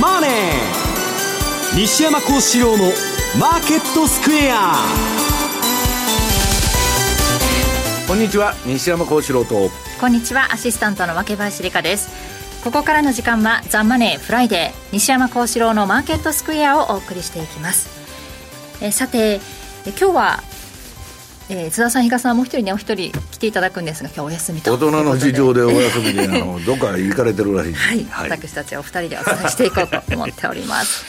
マネー」西山孝四郎の「マーケットスクエア」こんにちは西山孝四郎と。こんにちはアシスタントの若林理香です。ここからの時間は「ザ・マネーフライデー西山孝四郎のマーケットスクエアをお送りしていきます。えさて今日はえー、津田さん、比嘉さん、もう一人ね、お一人来ていただくんですが、今日お休みと。大人の事情でお休みで、あのどっか行かれてるらしい。はい、はい、私たちはお二人でお伝えしていこうと思っております。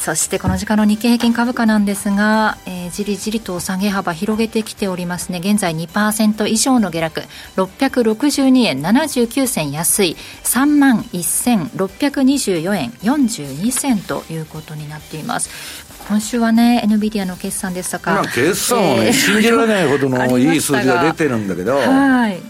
そしてこの時間の日経平均株価なんですが、えー、じりじりと下げ幅広げてきておりますね。現在2%以上の下落。662円79銭安い。3万1624円42銭ということになっています今週はね NVIDIA の決算ですとか、まあ、決算はね、えー、信じられないほどの いい数字が出てるんだけどはい。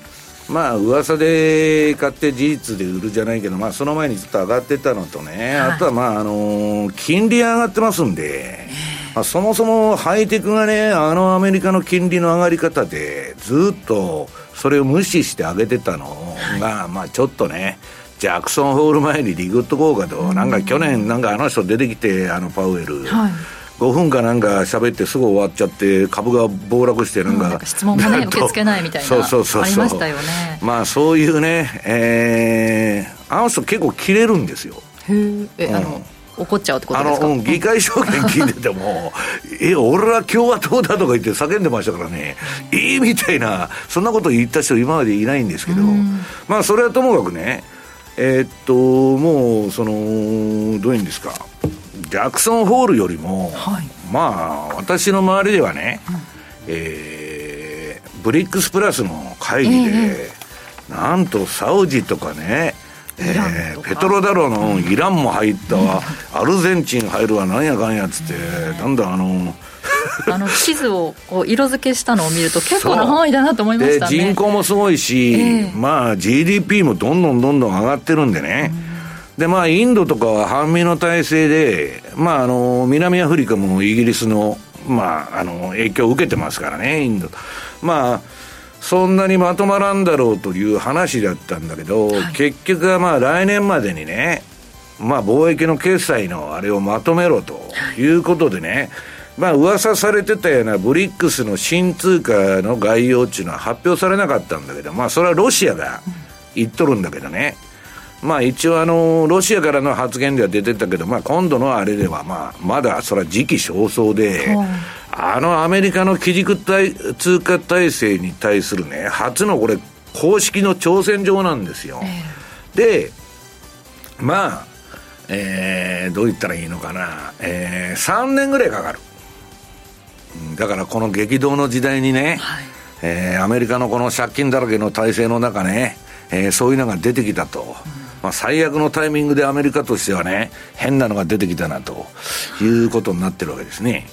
まあ噂で買って事実で売るじゃないけど、まあ、その前にずっと上がってたのとね、はい、あとは、まああの金利上がってますんで、まあ、そもそもハイテクがね、あのアメリカの金利の上がり方で、ずっとそれを無視して上げてたのが、はい、まあちょっとね、ジャクソンホール前にリグッド効果と、なんか去年、なんかあの人出てきて、あのパウエル。はい5分かなんか喋ってすぐ終わっちゃって株が暴落してなんか,、なんか質問もね受け付けないみたいなそうそうそうありましたよね。まあそういうねえー、あの人結構切れるんですよ。へえ、うん、あの怒っちゃうってことですか？あの、議会証言聞いてても、え、俺は共和党だとか言って叫んでましたからね、ええみたいな、そんなこと言った人今までいないんですけど、まあそれはともかくね、えー、っと、もう、その、どういうんですか、ジャクソンホールよりも、はい、まあ私の周りではね、うん、えー、ブリックスプラスの会議で、えー、なんとサウジとかねえー、ペトロダロのイランも入ったわ、アルゼンチン入るわなんやかんやっつって、なんだあの あの地図をこう色付けしたのを見ると結構な範囲だなと思いましたね。人口もすごいし、えー、まあ GDP もどんどんどんどん上がってるんでね、うんで、まあ、インドとかは半身の体制で、まあ、あの、南アフリカもイギリスの、まあ、あの、影響を受けてますからね、インド。まあ、そんなにまとまらんだろうという話だったんだけど、はい、結局はまあ来年までにね、まあ貿易の決済のあれをまとめろということでね、まあ噂されてたようなブリックスの新通貨の概要っていうのは発表されなかったんだけど、まあそれはロシアが言っとるんだけどね。まあ一応あの、ロシアからの発言では出てたけど、まあ今度のあれではまあ、まだそれは時期尚早で、あのアメリカの基軸通貨体制に対するね、初のこれ、公式の挑戦状なんですよ。で、まあ、えー、どう言ったらいいのかな、えー、3年ぐらいかかる。だからこの激動の時代にね、はい、えー、アメリカのこの借金だらけの体制の中ね、えー、そういうのが出てきたと。うんまあ、最悪のタイミングでアメリカとしてはね、変なのが出てきたなということになってるわけですね。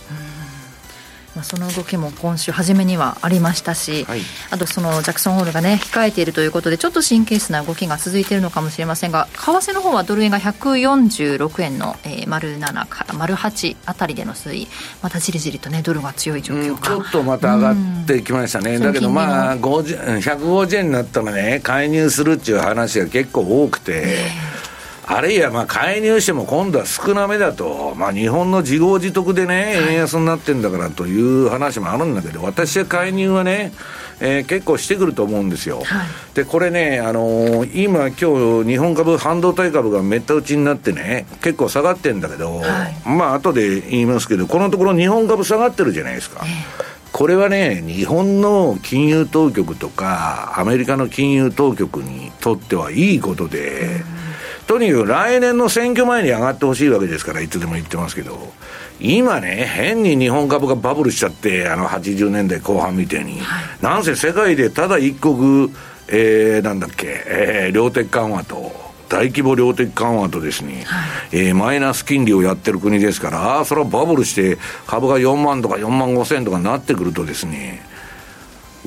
まあ、その動きも今週初めにはありましたし、はい、あとそのジャクソンホールがね控えているということでちょっと神経質な動きが続いているのかもしれませんが為替の方はドル円が146円の、えー、丸7から丸8あたりでの推移。またじりじりとねドルが強い状況が、うん、ちょっとまた上がってきましたね、だけどまあ150円になったらね介入するっていう話が結構多くて、えーあるいはまあ介入しても今度は少なめだと、まあ、日本の自業自得でね、円安になってんだからという話もあるんだけど、私は介入はね、えー、結構してくると思うんですよ。はい、で、これね、あのー、今、今日日本株、半導体株がめった打ちになってね、結構下がってんだけど、はい、まあ後で言いますけど、このところ日本株下がってるじゃないですか。えーこれはね、日本の金融当局とか、アメリカの金融当局にとってはいいことで、とにかく来年の選挙前に上がってほしいわけですから、いつでも言ってますけど、今ね、変に日本株がバブルしちゃって、あの80年代後半みたいに、はい、なんせ世界でただ一国、えー、なんだっけ、えー、量的緩和と、大規模量的緩和とですね、はい、えー、マイナス金利をやってる国ですから、ああ、それはバブルして株が4万とか4万5千とかなってくるとですね、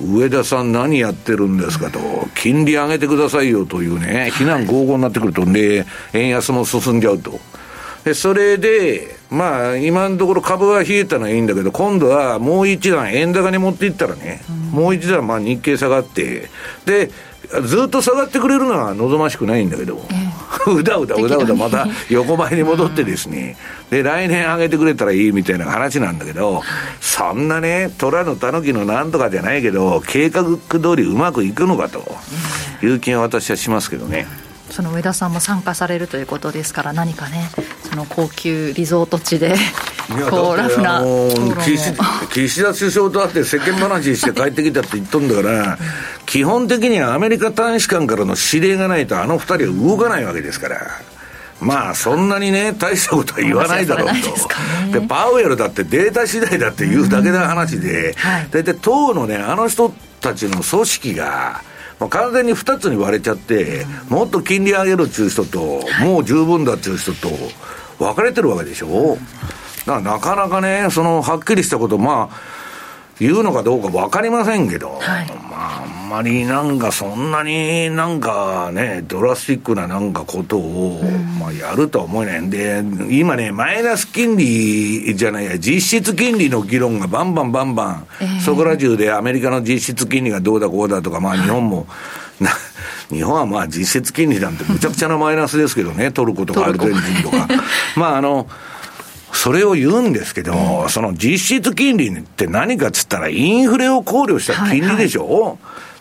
上田さん何やってるんですかと、金利上げてくださいよというね、非難合々になってくると、で、円安も進んじゃうと。で、それで、まあ、今のところ株は冷えたのはいいんだけど、今度はもう一段円高に持っていったらね、うん、もう一段まあ日経下がって、で、ずっと下がってくれるのは望ましくないんだけど、うだうだうだうだまた横ばいに戻ってですね、で、来年上げてくれたらいいみたいな話なんだけど、そんなね、虎の狸のなんとかじゃないけど、計画通りうまくいくのかと。いう気が私はしますけどね。その上田さんも参加されるということですから何かねその高級リゾート地でこうラフな岸田首相と会って世間話して帰ってきたって言っとんだから、基本的にはアメリカ大使館からの指令がないとあの二人は動かないわけですから。まあそんなにね大したことは言わないだろうと、で、パウエルだってデータ次第だって言うだけの話で、大体、党のねあの人たちの組織がもう完全に2つに割れちゃって、もっと金利上げるっていう人と、もう十分だっていう人と分かれてるわけでしょ、だからなかなかねそのはっきりしたことまあ言うのかどうか分かりませんけど、はい、まあ、あんまりなんかそんなになんかね、ドラスティックななんかことを、まあやるとは思えない。んで、今ね、マイナス金利じゃないや、実質金利の議論がバンバンバンバン、えー、そこら中でアメリカの実質金利がどうだこうだとか、まあ日本も、な日本はまあ実質金利なんてむちゃくちゃなマイナスですけどね、トルコとかアルゼンチンとか。まああの、それを言うんですけど、その実質金利って何かっつったら、インフレを考慮した金利でしょ、はいは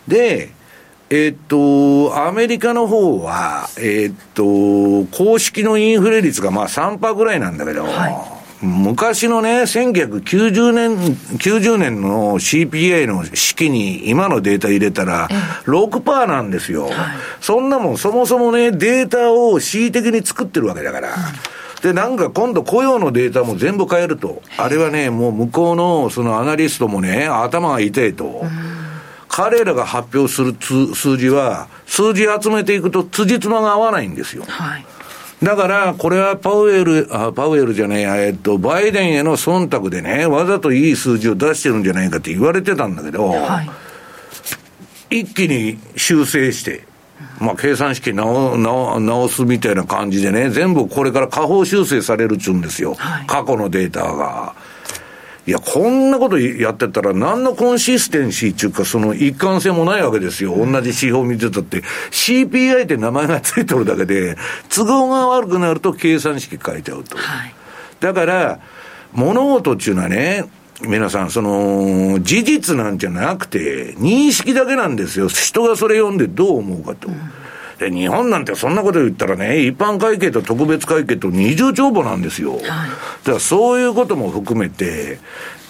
い、で、えー、っと、アメリカの方は、えー、っと、公式のインフレ率がまあ3%ぐらいなんだけど、はい昔のね、1990年、90年の CPI の式に今のデータ入れたら、6%なんですよ、はい、そんなもん、そもそもね、データを恣意的に作ってるわけだから。うんで、なんか今度雇用のデータも全部変えると。あれはね、もう向こうのそのアナリストもね、頭が痛いと。彼らが発表する数字は、数字集めていくと辻褄が合わないんですよ。はい。だから、これはパウエル、あパウエルじゃないや、えっと、バイデンへの忖度でね、わざといい数字を出してるんじゃないかって言われてたんだけど、はい、一気に修正して、まあ、計算式直直直すみたいな感じでね、全部これから下方修正されるっちゅうんですよ、はい、過去のデータが。いや、こんなことやってたら、何のコンシステンシーっていうか、その一貫性もないわけですよ。同じ指標見てたって。CPI って名前がついてるだけで、都合が悪くなると計算式変えちゃうと。はい、だから、物事っていうのはね、皆さん、その、事実なんじゃなくて、認識だけなんですよ。人がそれ読んでどう思うかと。で、日本なんてそんなこと言ったらね、一般会計と特別会計と二重帳簿なんですよ。はい、だからそういうことも含めて、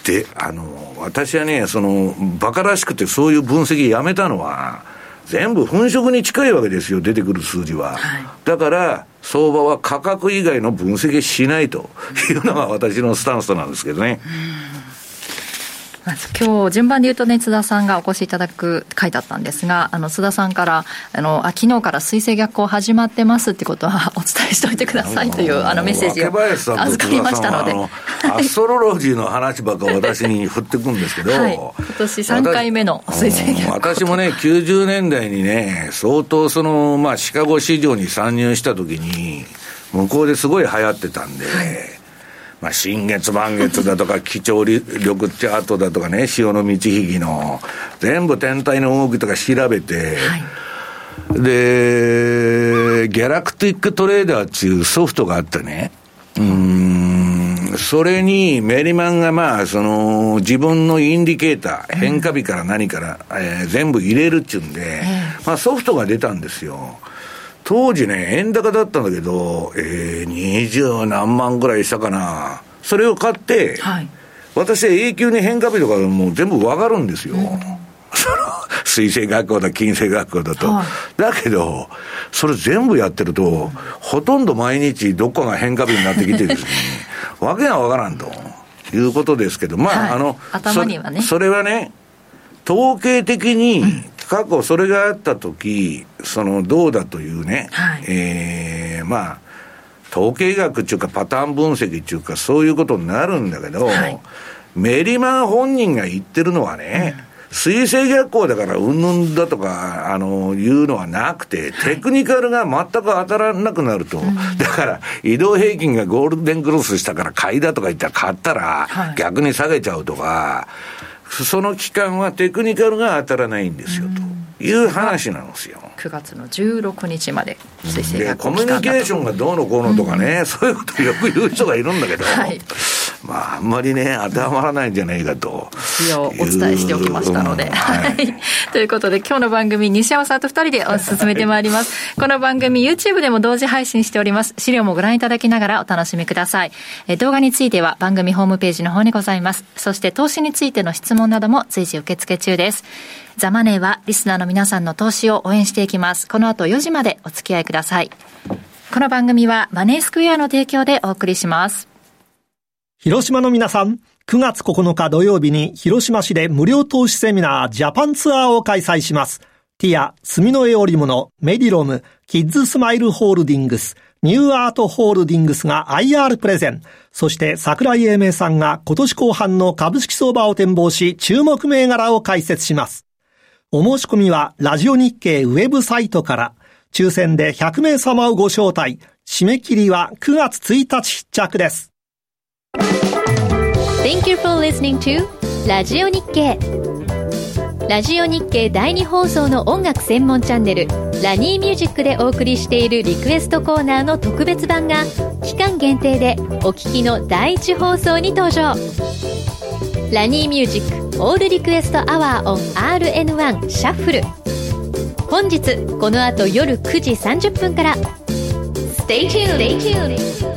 で、あの、私はね、その、馬鹿らしくてそういう分析やめたのは、全部粉飾に近いわけですよ、出てくる数字は。はい、だから、相場は価格以外の分析しないというのが私のスタンスなんですけどね。うん今日順番で言うとね津田さんがお越しいただく回だったんですがあの津田さんからあのあ昨日から水星逆行始まってますってことは お伝えしておいてくださいというあのメッセージを預かりましたので。アストロロジーの話ばっか私に振ってくんですけど、はい、今年3回目の水星逆行私もね90年代にね相当そのまあシカゴ市場に参入した時に向こうですごい流行ってたんで、はいまあ、新月満月だとか、基調力チャートだとかね、潮の満ち引きの、全部天体の動きとか調べて、はい、で、ギャラクティックトレーダーっていうソフトがあってね、うん、それにメリマンがまあ、その、自分のインディケーター、変化日から何から、えー、全部入れるっちゅうんで、まあソフトが出たんですよ。当時ね、円高だったんだけど、えー、二十何万ぐらいしたかな。それを買って、はい、私は永久に変化日とかもう全部わかるんですよ。うん、その、水星学校だ、金星学校だと。はい、だけど、それ全部やってると、うん、ほとんど毎日どっかが変化日になってきてですね、わけがわからんということですけど、まあ、はい、あの、頭にはねそ。それはね、統計的に過去それがあった時、そのどうだというね、はい、えー、まあ、統計学っていうかパターン分析っていうかそういうことになるんだけど、はい、メリマン本人が言ってるのはね、うん、水星逆行だからうんぬんだとか、あの、いうのはなくて、テクニカルが全く当たらなくなると。うん、だから、移動平均がゴールデンクロスしたから買いだとか言ったら買ったら、逆に下げちゃうとか、その期間はテクニカルが当たらないんですよ、という話なんですよ。9月の16日まで推薦がコミュニケーションがどうのこうのとかね、うん、そういうことよく言う人がいるんだけど、はい、まあ、あんまりね、当てはまらないんじゃないかと。一応お伝えしておきましたので。うん、はい。ということで、今日の番組、西山さんと二人で進めてまいります。この番組、YouTube でも同時配信しております。資料もご覧いただきながらお楽しみください。え動画については番組ホームページの方にございます。そして、投資についての質問なども随時受付中です。ザマネーはリスナーの皆さんの投資を応援していきます。この後4時までお付き合いください。この番組はマネースクエアの提供でお送りします。広島の皆さん、9月9日土曜日に広島市で無料投資セミナージャパンツアーを開催します。ティア、墨の絵織物、メディロム、キッズスマイルホールディングス、ニューアートホールディングスが IR プレゼン。そして桜井英明さんが今年後半の株式相場を展望し注目銘柄を解説します。お申し込みはラジオ日経ウェブサイトから、抽選で100名様をご招待。締め切りは9月1日必着です。Thank you for listening to ラジオ日経。ラジオ日経第2放送の音楽専門チャンネルラニーミュージックでお送りしているリクエストコーナーの特別版が期間限定でお聴きの第1放送に登場ラニーミュージックオールリクエストアワーオン RN1 シャッフル本日この後夜9時30分から Stay tuned! Stay tuned.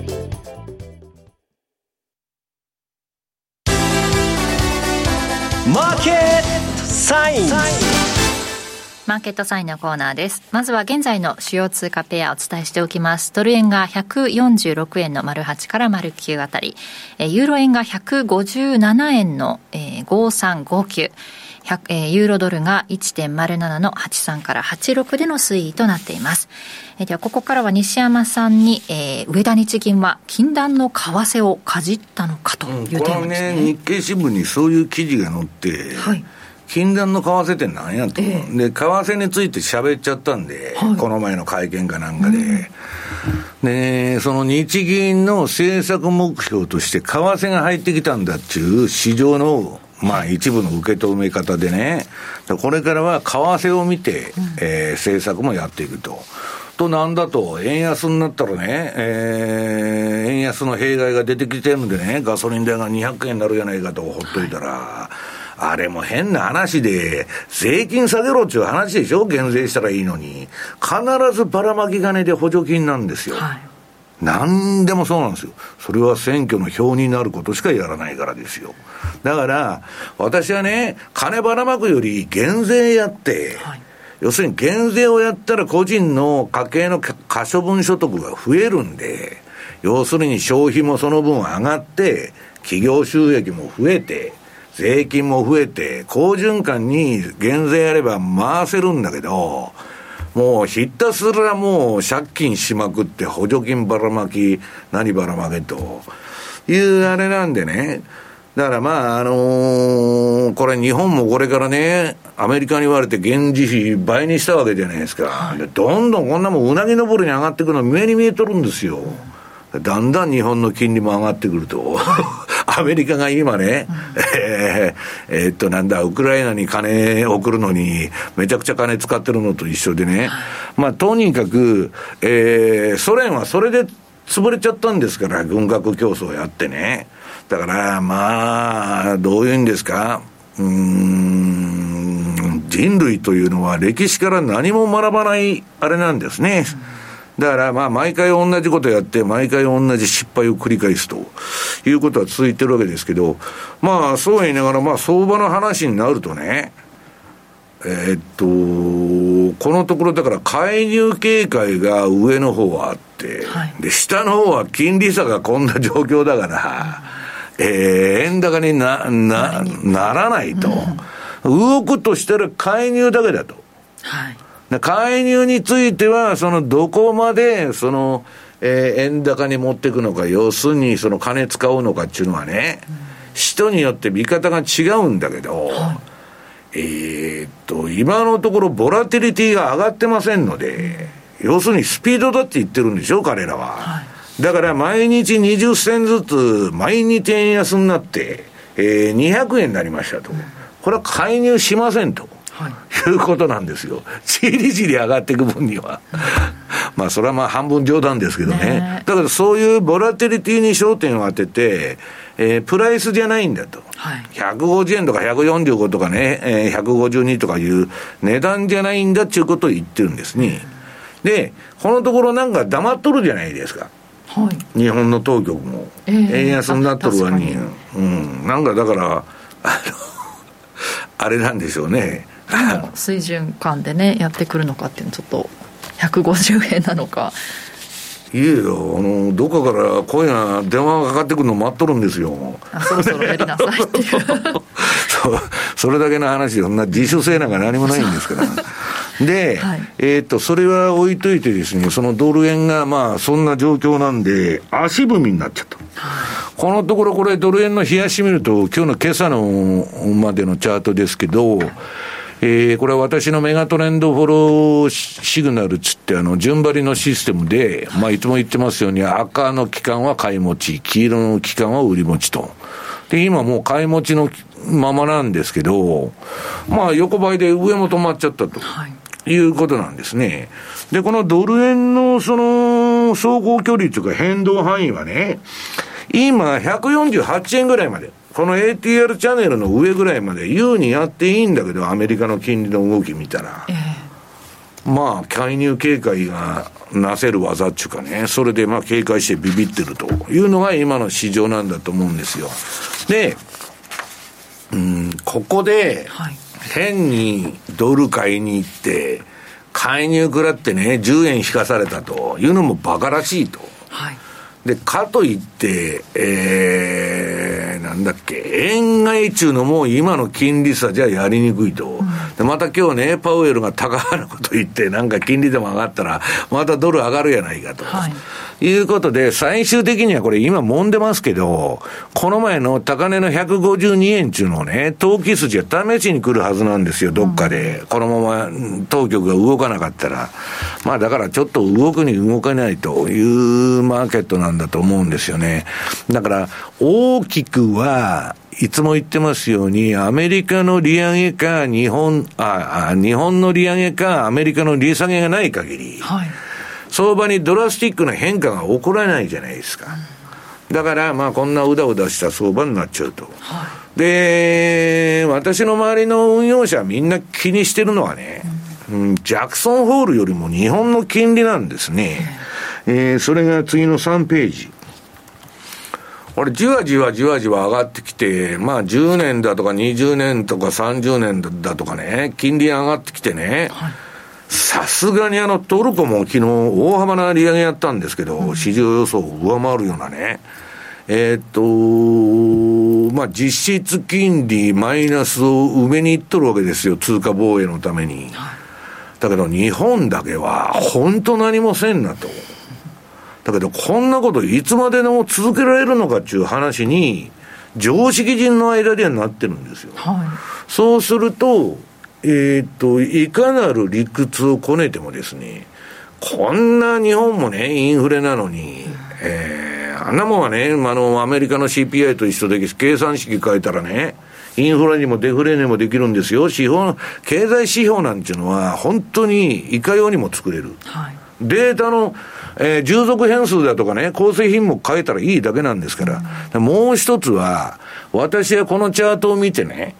マーケットサインマーケットサインのコーナーです。まずは現在の主要通貨ペアをお伝えしておきます。ドル円が146円の丸8から丸9あたり、ユーロ円が157円の5359、えー、ユーロドルが1.07の83から86での推移となっています。えー、ではここからは西山さんに、えー、上田日銀は禁断の為替をかじったのかというテーマですね。うん、これね日経新聞にそういう記事が載って、はい禁断の為替って何やと、えー、で為替について喋っちゃったんで、はい、この前の会見かなんかで、うん、でその日銀の政策目標として、為替が入ってきたんだっていう市場のまあ一部の受け止め方でね、これからは為替を見て、えー、政策もやっていくと。と、なんだと、円安になったらね、えー、円安の弊害が出てきてるんでね、ガソリン代が200円になるじゃないかと、ほっといたら。はいあれも変な話で、税金下げろっていう話でしょ？減税したらいいのに。必ずばらまき金で補助金なんですよ。はい何でもそうなんですよ。それは選挙の票になることしかやらないからですよ。だから、私はね、金ばらまくより減税やって、はい、要するに減税をやったら個人の家計の可処分所得が増えるんで、要するに消費もその分上がって、企業収益も増えて、税金も増えて、好循環に減税やれば回せるんだけど、もうひたすらもう借金しまくって補助金ばらまき、何ばらまけというあれなんでね、だからまあ、あのー、これ日本もこれからね、アメリカに言われて現地費倍にしたわけじゃないですか。はい、どんどんこんなもんうなぎ登りに上がっていくの目に見えとるんですよ。だんだん日本の金利も上がってくると。アメリカが今ね、えー、えー、っと、なんだ、ウクライナに金送るのに、めちゃくちゃ金使ってるのと一緒でね、まあ、とにかく、えー、ソ連はそれで潰れちゃったんですから、軍拡競争やってね。だから、まあ、どういうんですか、うん、人類というのは歴史から何も学ばないあれなんですね。うんだからまあ毎回同じことやって、毎回同じ失敗を繰り返すということは続いてるわけですけど、まあそう言いながら、まあ相場の話になるとね、えー、っと、このところだから介入警戒が上の方はあって、はい、で、下の方は金利差がこんな状況だから、えー、円高にな、な、ならないと。うん、動くとしたら介入だけだと。はい介入については、そのどこまで、その、えー、円高に持っていくのか、要するにその金使うのかっていうのはね、うん、人によって見方が違うんだけど、はい、えー、っと、今のところボラティリティが上がってませんので、要するにスピードだって言ってるんでしょ、彼らは。はい、だから毎日20銭ずつ、毎日円安になって、えー、200円になりましたと。これは介入しませんと。はい、いうことなんですよ。じりじり上がっていく分には。まあ、それはまあ半分冗談ですけどね。ねだからそういうボラテリティに焦点を当てて、えー、プライスじゃないんだと。はい、150円とか145とかね、えー、152とかいう値段じゃないんだっていうことを言ってるんですね。で、このところなんか黙っとるじゃないですか。はい、日本の当局も、えー、円安になっとるわに、うん、なんかだから、あの、あれなんでしょうね。水準感でね、やってくるのかっていうのちょっと、150円なのか。いえよ、あの、どっかから今夜電話がかかってくるの待っとるんですよ。そろそろやりなさいっていう。そそれだけの話、そんな自主性なんか何もないんですから。で、はい、えっと、それは置いといてですね、そのドル円がまあ、そんな状況なんで、足踏みになっちゃった。このところ、これ、ドル円の冷やし見ると、今日の今朝のまでのチャートですけど、えー、これは私のメガトレンドフォローシグナルつって、あの、順張りのシステムで、まあ、いつも言ってますように、赤の期間は買い持ち、黄色の期間は売り持ちと。で、今もう買い持ちのままなんですけど、まあ、横ばいで上も止まっちゃったと。いうことなんですね。で、このドル円のその、走行距離というか変動範囲はね、今148円ぐらいまで。この ATR チャンネルの上ぐらいまで優にやっていいんだけど、アメリカの金利の動き見たら。えー、まあ、介入警戒がなせる技っていうかね、それでまあ警戒してビビってるというのが今の市場なんだと思うんですよ。で、うん、ここで、変にドル買いに行って、介入食らってね、10円引かされたというのも馬鹿らしいと。はいで、かといって、えー、なんだっけ、円買い中のもう今の金利差じゃやりにくいと。うん、で、また今日ね、パウエルが高派なこと言って、なんか金利でも上がったら、またドル上がるやないかと。はいいうことで、最終的にはこれ今揉んでますけど、この前の高値の152円っていうのをね、投機筋が試しに来るはずなんですよ、どっかで。うん、このまま当局が動かなかったら。まあだからちょっと動くに動かないというマーケットなんだと思うんですよね。だから大きくは、いつも言ってますように、アメリカの利上げか、日本、あ、あ日本の利上げか、アメリカの利下げがない限り、はい相場にドラスティックな変化が起こらないじゃないですか。だから、まあ、こんなうだうだした相場になっちゃうと。はい、で、私の周りの運用者みんな気にしてるのはね、うん、ジャクソンホールよりも日本の金利なんですね。えー、それが次の3ページ。これ、じわじわじわじわ上がってきて、まあ、10年だとか20年とか30年だとかね、金利上がってきてね、はいさすがにあのトルコも昨日大幅な利上げやったんですけど、うん、市場予想を上回るようなね、えー、っと、まあ、実質金利マイナスを埋めにいっとるわけですよ、通貨防衛のために。だけど日本だけは、本当何もせんなと。だけど、こんなこといつまででも続けられるのかっていう話に、常識人の間ではなってるんですよ。はい、そうすると、えっ、と、いかなる理屈をこねてもですね、こんな日本もね、インフレなのに、えー、あんなもんはね、あの、アメリカの CPI と一緒で計算式変えたらね、インフレにもデフレにもできるんですよ。資本、経済指標なんていうのは、本当にいかようにも作れる。はい、データの、えー、従属変数だとかね、構成品目変えたらいいだけなんですから。うん、もう一つは、私はこのチャートを見てね、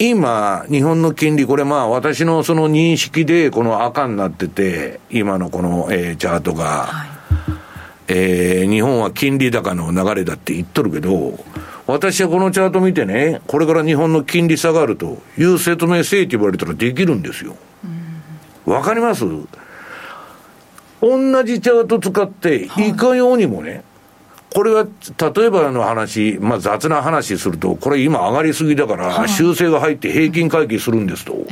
今、日本の金利、これまあ私のその認識でこの赤になってて、今のこの、えー、チャートが、はい、えー、日本は金利高の流れだって言っとるけど、私はこのチャート見てね、これから日本の金利下がるという説明せえって言われたらできるんですよ。わかります？同じチャート使って、い。かようにもね、これは、例えばの話、まあ雑な話すると、これ今上がりすぎだから、修正が入って平均回帰するんですと。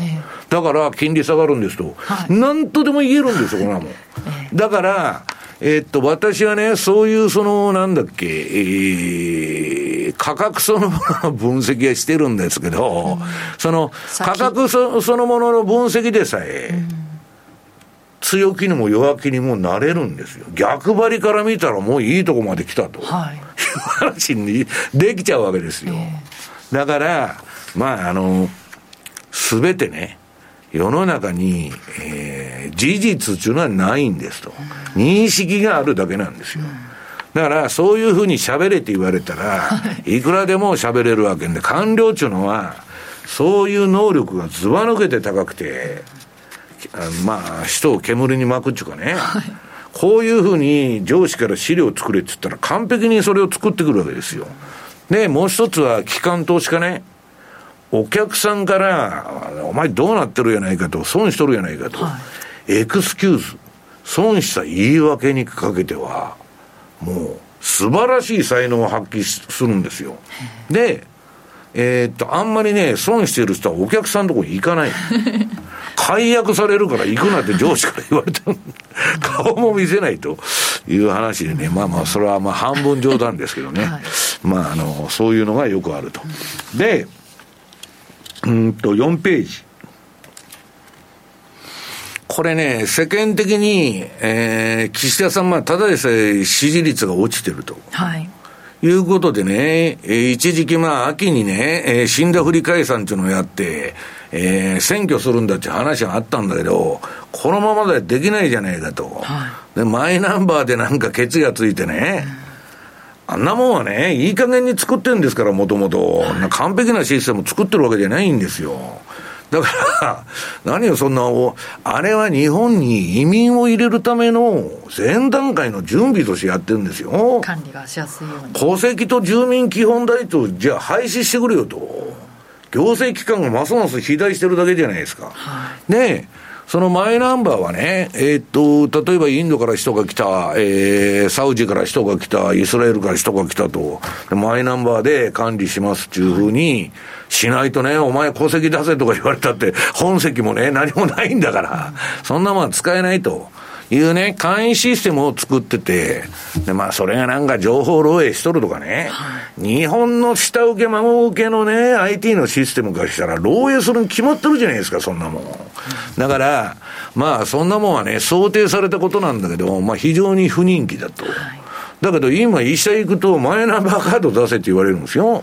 だから金利下がるんですと。なんとでも言えるんですよ、こんなもん。だから、えっと、私はね、そういうその、なんだっけ、えー、価格そのものの分析はしてるんですけど、その、価格そそのものの分析でさえ、強気にも弱気にもなれるんですよ。逆張りから見たらもういいとこまで来たと、はい、いう話にできちゃうわけですよ。えー、だから、まあ、あの、すべてね、世の中に、えー、事実っていうのはないんですと。認識があるだけなんですよ。だから、そういうふうに喋れって言われたら、いくらでも喋れるわけで、官僚っていうのは、そういう能力がずば抜けて高くて、まあ、人を煙に巻くっていうかね、はい、こういうふうに上司から資料を作れって言ったら、完璧にそれを作ってくるわけですよ。で、もう一つは、機関投資家ね。お客さんから、お前どうなってるやないかと、損しとるやないかと、はい、エクスキューズ、損した言い訳にかけては、もう、素晴らしい才能を発揮するんですよ。で、えー、っと、あんまりね、損してる人はお客さんのとこに行かない。解約されるから行くなって上司から言われた顔も見せないという話でね、まあまあ、それはまあ半分冗談ですけどね。はい、まあ、あの、そういうのがよくあると。で、うんと、4ページ。これね、世間的に、えー、岸田さん、まあ、ただでさえ支持率が落ちてると。はい。いうことでね、えー、一時期まあ、秋にね、えー、死んだふり解散っていうのをやって、えー、選挙するんだって話があったんだけど、このままではできないじゃないかと。はい、で、マイナンバーでなんかケツがついてね、うん、あんなもんはね、いい加減に作ってんですから、もともと。完璧なシステム作ってるわけじゃないんですよ。だから、何をそんな、あれは日本に移民を入れるための前段階の準備としてやってるんですよ。管理がしやすいように。戸籍と住民基本台と、じゃあ廃止してくれよと。行政機関がますます肥大してるだけじゃないですか。はい、で、そのマイナンバーはね、えー、っと、例えばインドから人が来た、えー、サウジから人が来た、イスラエルから人が来たと、マイナンバーで管理しますっていうふうにしないとね、お前戸籍出せとか言われたって、本籍もね、何もないんだから、そんなもん使えないと。いうね、簡易システムを作ってて、で、まあ、それがなんか情報漏洩しとるとかね、日本の下請け、孫請けのね、IT のシステムからしたら、漏洩するに決まってるじゃないですか、そんなもん。だから、まあ、そんなもんはね、想定されたことなんだけど、まあ、非常に不人気だと。だけど、今、医者行くと、マイナンバーカード出せって言われるんですよ。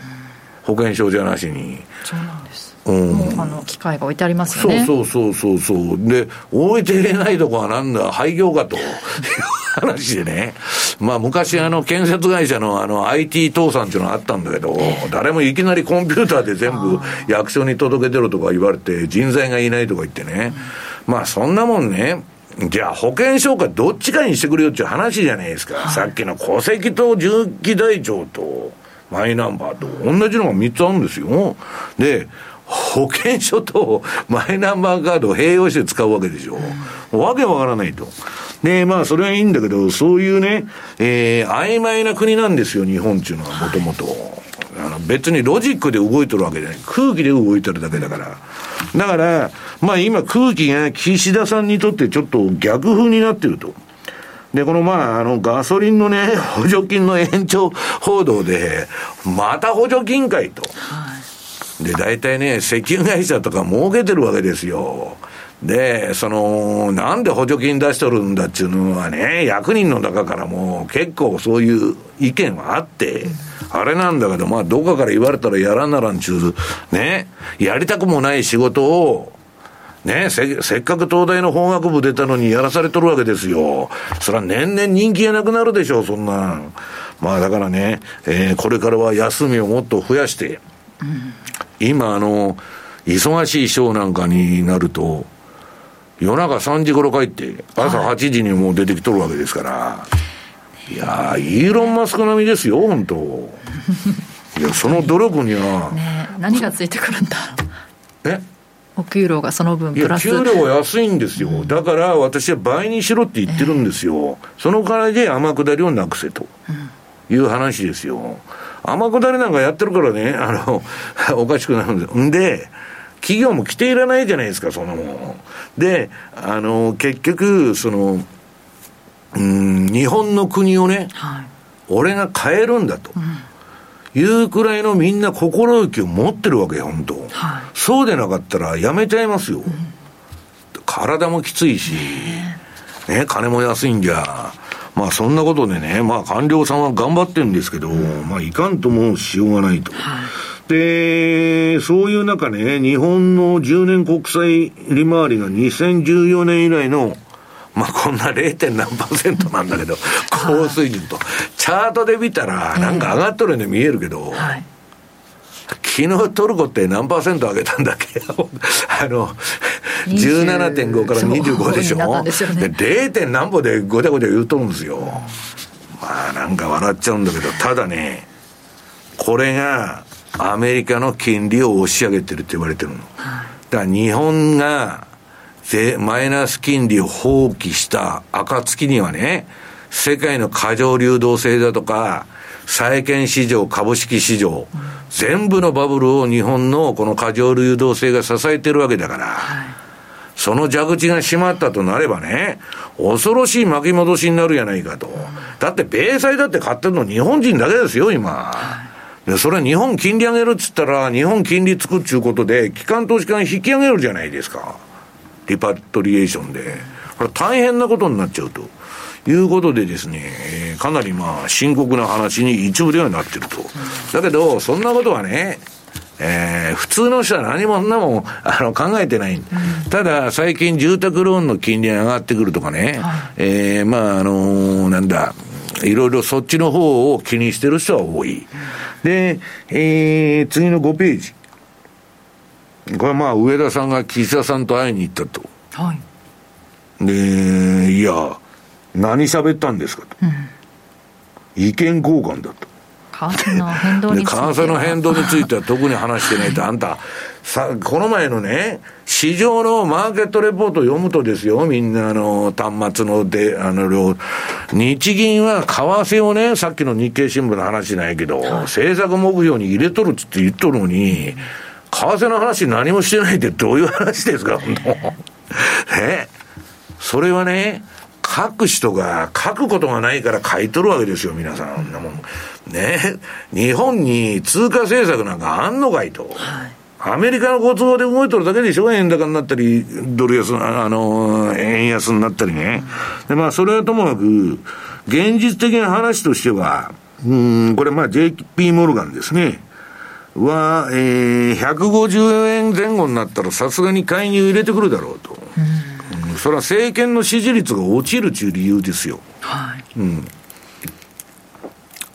保険証じゃなしに。そうなんです。うん、あの機械が置いてありますよね。そうそうそうそうそう。で、置いていれないとこはなんだ、廃業かという 話でね。まあ昔あの建設会社のあの IT 倒産っていうのがあったんだけど、誰もいきなりコンピューターで全部役所に届けてるとか言われて、人材がいないとか言ってね。まあそんなもんね。じゃあ保険証かどっちかにしてくれよっていう話じゃないですか。はい、さっきの戸籍と重機台帳とマイナンバーと同じのが3つあるんですよ。で、保険証とマイナンバーカードを併用して使うわけでしょ。うわけわからないと。で、まあ、それはいいんだけど、そういうね、えー、曖昧な国なんですよ、日本っていうのは、もともと。あの別にロジックで動いてるわけじゃない。空気で動いてるだけだから。だから、まあ今空気が岸田さんにとってちょっと逆風になってると。で、このまあ、あの、ガソリンのね、補助金の延長報道で、また補助金かいと。はいで、大体ね、石油会社とか儲けてるわけですよ。で、その、なんで補助金出しとるんだっていうのはね、役人の中からも結構そういう意見はあって、あれなんだけど、まあ、どっかから言われたらやらんならんちゅう、ね、やりたくもない仕事を、ねせ、せっかく東大の法学部出たのにやらされとるわけですよ。それは年々人気がなくなるでしょう、そんなん。まあだからね、えー、これからは休みをもっと増やして、うん今あの、忙しいショーなんかになると、夜中3時頃帰って、朝8時にもう出てきとるわけですから、いやイーロン・マスク並みですよ、本当 いや、その努力には。ね何がついてくるんだ？え？お給料がその分プラスいや、給料は安いんですよ。だから私は倍にしろって言ってるんですよ。えー、その代わりで天下りをなくせという話ですよ。天下りなんかやってるからね、あの、おかしくなるんで。んで、企業も来ていらないじゃないですか、そのもん。で、あの、結局、その、うん、日本の国をね、はい、俺が変えるんだと。うんいうくらいのみんな心意気を持ってるわけよ、本当、はい、そうでなかったらやめちゃいますよ。うん、体もきついし、ね、金も安いんじゃ。まあそんなことでね、まあ官僚さんは頑張ってるんですけど、まあいかんともしようがないと。で、そういう中ね、日本の10年国債利回りが2014年以来のまあこんな 0. 何パーセントなんだけど、高水準と。チャートで見たら、なんか上がっとるように見えるけど、はい、昨日トルコって何パーセント上げたんだっけ？あの、17.5から25でしょ？で、0. 何歩でごちゃごちゃ言うとるんですよ。まあなんか笑っちゃうんだけど、ただね、これがアメリカの金利を押し上げてるって言われてるの。だから日本が、マイナス金利を放棄した暁にはね、世界の過剰流動性だとか、債券市場、株式市場、うん、全部のバブルを日本のこの過剰流動性が支えてるわけだから、はい、その蛇口が閉まったとなればね、恐ろしい巻き戻しになるやないかと。うん、だって、米債だって買ってるの日本人だけですよ、今。はいで、それは日本金利上げるっつったら、日本金利つくっちゅうことで、機関投資家が引き上げるじゃないですか。リパトリエーションで。これ大変なことになっちゃうと。いうことでですね、かなりまあ深刻な話に一部ではなってると。だけど、そんなことはね、えー、普通の人は何もなもあの考えてない、うん、ただ、最近住宅ローンの金利が上がってくるとかね、はい、えー、まあ、あのー、なんだ、いろいろそっちの方を気にしてる人は多い。で、えー、次の5ページ。これまあ、上田さんが岸田さんと会いに行ったと。はい。で、いや、何喋ったんですかと。うん、意見交換だと。為替の変動について為替の変動については特に話してないと、あんた、さ、この前のね、市場のマーケットレポート読むとですよ、みんなあの、端末ので、あの、量、日銀は為替をね、さっきの日経新聞の話ないけど、はい、政策目標に入れとるっつって言っとるのに、為替の話何もしてないってどういう話ですか、本当。え？それはね、書く人が書くことがないから書いとるわけですよ、皆さん。んね日本に通貨政策なんかあんのかいと。はいアメリカのご都合で動いとるだけでしょ円高になったり、ドル安、あの、円安になったりね。で、まあ、それはともかく、現実的な話としては、うん、これまあ JP モルガンですね。は、えー、150円前後になったらさすがに介入入れてくるだろうと。うんそれは政権の支持率が落ちるという理由ですよ。はい。うん。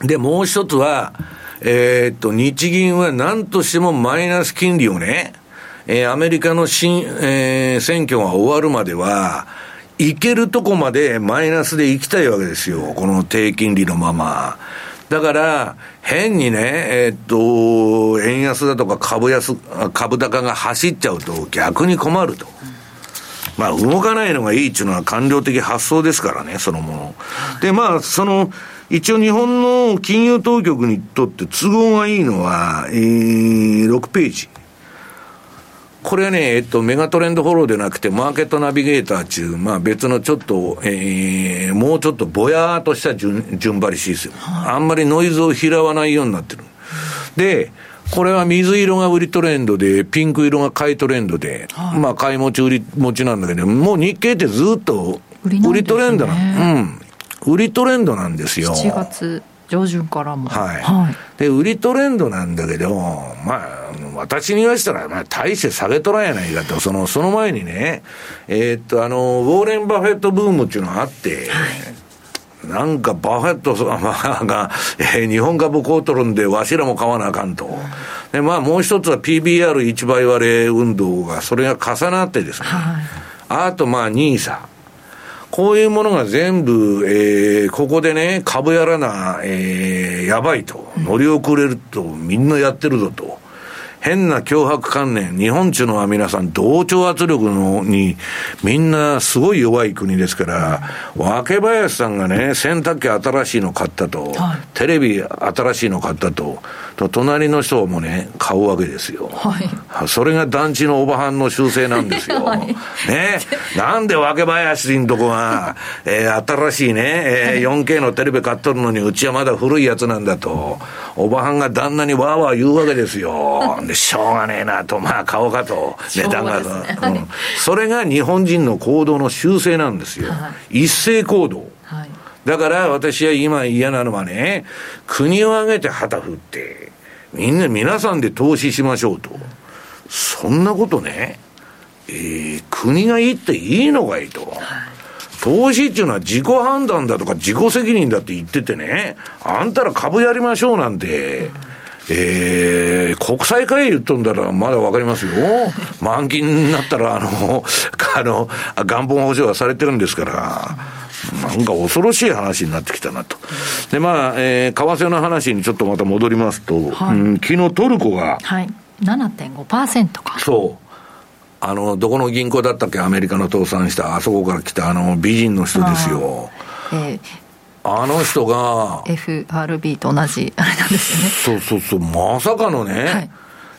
で、もう一つは、えー、っと、日銀は何としてもマイナス金利をね、えー、アメリカの新、えー、選挙が終わるまでは、いけるとこまでマイナスで行きたいわけですよ。この低金利のまま。だから、変にね、えー、っと、円安だとか株安、株高が走っちゃうと逆に困ると。まあ、動かないのがいいっていうのは官僚的発想ですからね、そのもの。で、まあ、その、一応日本の金融当局にとって都合がいいのは、えー、6ページ。これはね、えっと、メガトレンドフォローでなくて、マーケットナビゲーター中、まあ別のちょっと、えー、もうちょっとぼやーっとした順順張りシステム。あんまりノイズを拾わないようになってる。で、これは水色が売りトレンドで、ピンク色が買いトレンドで、はい、まあ買い持ち売り持ちなんだけど、もう日経ってずっと売りトレンドな、ね、うん。売りトレンドなんですよ。7月上旬からも。はい。はい、で、売りトレンドなんだけど、まあ、私に言わせたら、まあ、大して下げとらんやないかと、その、その前にね、えー、っと、あの、ウォーレン・バフェットブームっていうのがあって、はいなんかバフェットが、えー、日本株買うとるんで、わしらも買わなあかんと。で、まあもう一つは PBR1 倍割れ運動が、それが重なってですね。はい、あとまあ NISA。こういうものが全部、えー、ここでね、株やらな、えー、やばいと。乗り遅れると、みんなやってるぞと。変な脅迫観念、日本中のは皆さん同調圧力のに、みんなすごい弱い国ですから、若林さんがね、洗濯機新しいの買ったと、はい、テレビ新しいの買ったと、と隣の人もね、買うわけですよ。はい、それが団地のおばはんの習性なんですよ。はい、ね。なんで若林んとこが、えー、新しいね、えー、4K のテレビ買っとるのに、うちはまだ古いやつなんだと、おばはんが旦那にわーわー言うわけですよ。で、しょうがねえなと、まあ買おうかと、値段が、ねうん。それが日本人の行動の習性なんですよ。はい、一斉行動。はい、だから私は今嫌なのはね、国を挙げて旗振って、みんな、皆さんで投資しましょうと。そんなことね、えー、国が言っていいのかいと。投資っていうのは自己判断だとか自己責任だって言っててね、あんたら株やりましょうなんて、えー、国際会議言っとんだらまだわかりますよ。満金になったら、あの、あの、元本保証はされてるんですから、なんか恐ろしい話になってきたなと。で、まあ、えー、為替の話にちょっとまた戻りますと、はい、うん、昨日トルコが、はい、7.5%か。そう。あの、どこの銀行だったっけ、アメリカの倒産した、あそこから来たあの美人の人ですよ。えー、あの人が。FRB と同じ、あれなんですよね。そうそうそう、まさかのね、はい、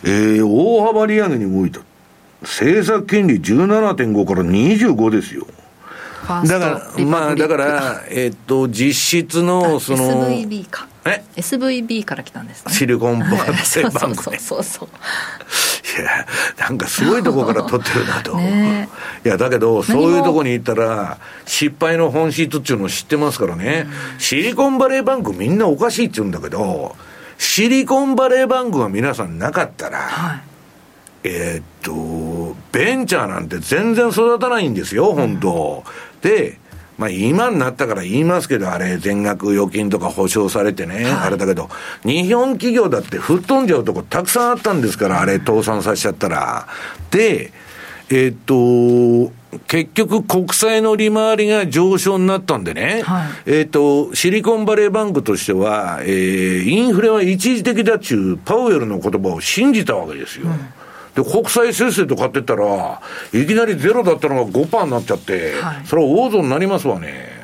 えー、大幅利上げに動いた。政策金利17.5から25ですよ。だから、まあ、だから、えっと、実質の、その、SVB か。え ?SVB から来たんですね。シリコンバレーバンク、ね、そうそうそう。いや、なんかすごいとこから取ってるなと。ね、いや、だけど、そういうとこに行ったら、失敗の本質っていうのを知ってますからね、うん、シリコンバレーバンクみんなおかしいって言うんだけど、シリコンバレーバンクが皆さんなかったら、はい、えー、っと、ベンチャーなんて全然育たないんですよ、本当、うん、で、まあ今になったから言いますけど、あれ、全額預金とか保証されてね、はい、あれだけど、日本企業だって吹っ飛んじゃうとこたくさんあったんですから、あれ倒産させちゃったら。で、えー、っと、結局国債の利回りが上昇になったんでね、はい、えっ、と、シリコンバレーバンクとしては、えー、インフレは一時的だっちゅうパウエルの言葉を信じたわけですよ。うんで、国債せっせと買ってったら、いきなりゼロだったのが5%になっちゃって、はい、それは大損になりますわね。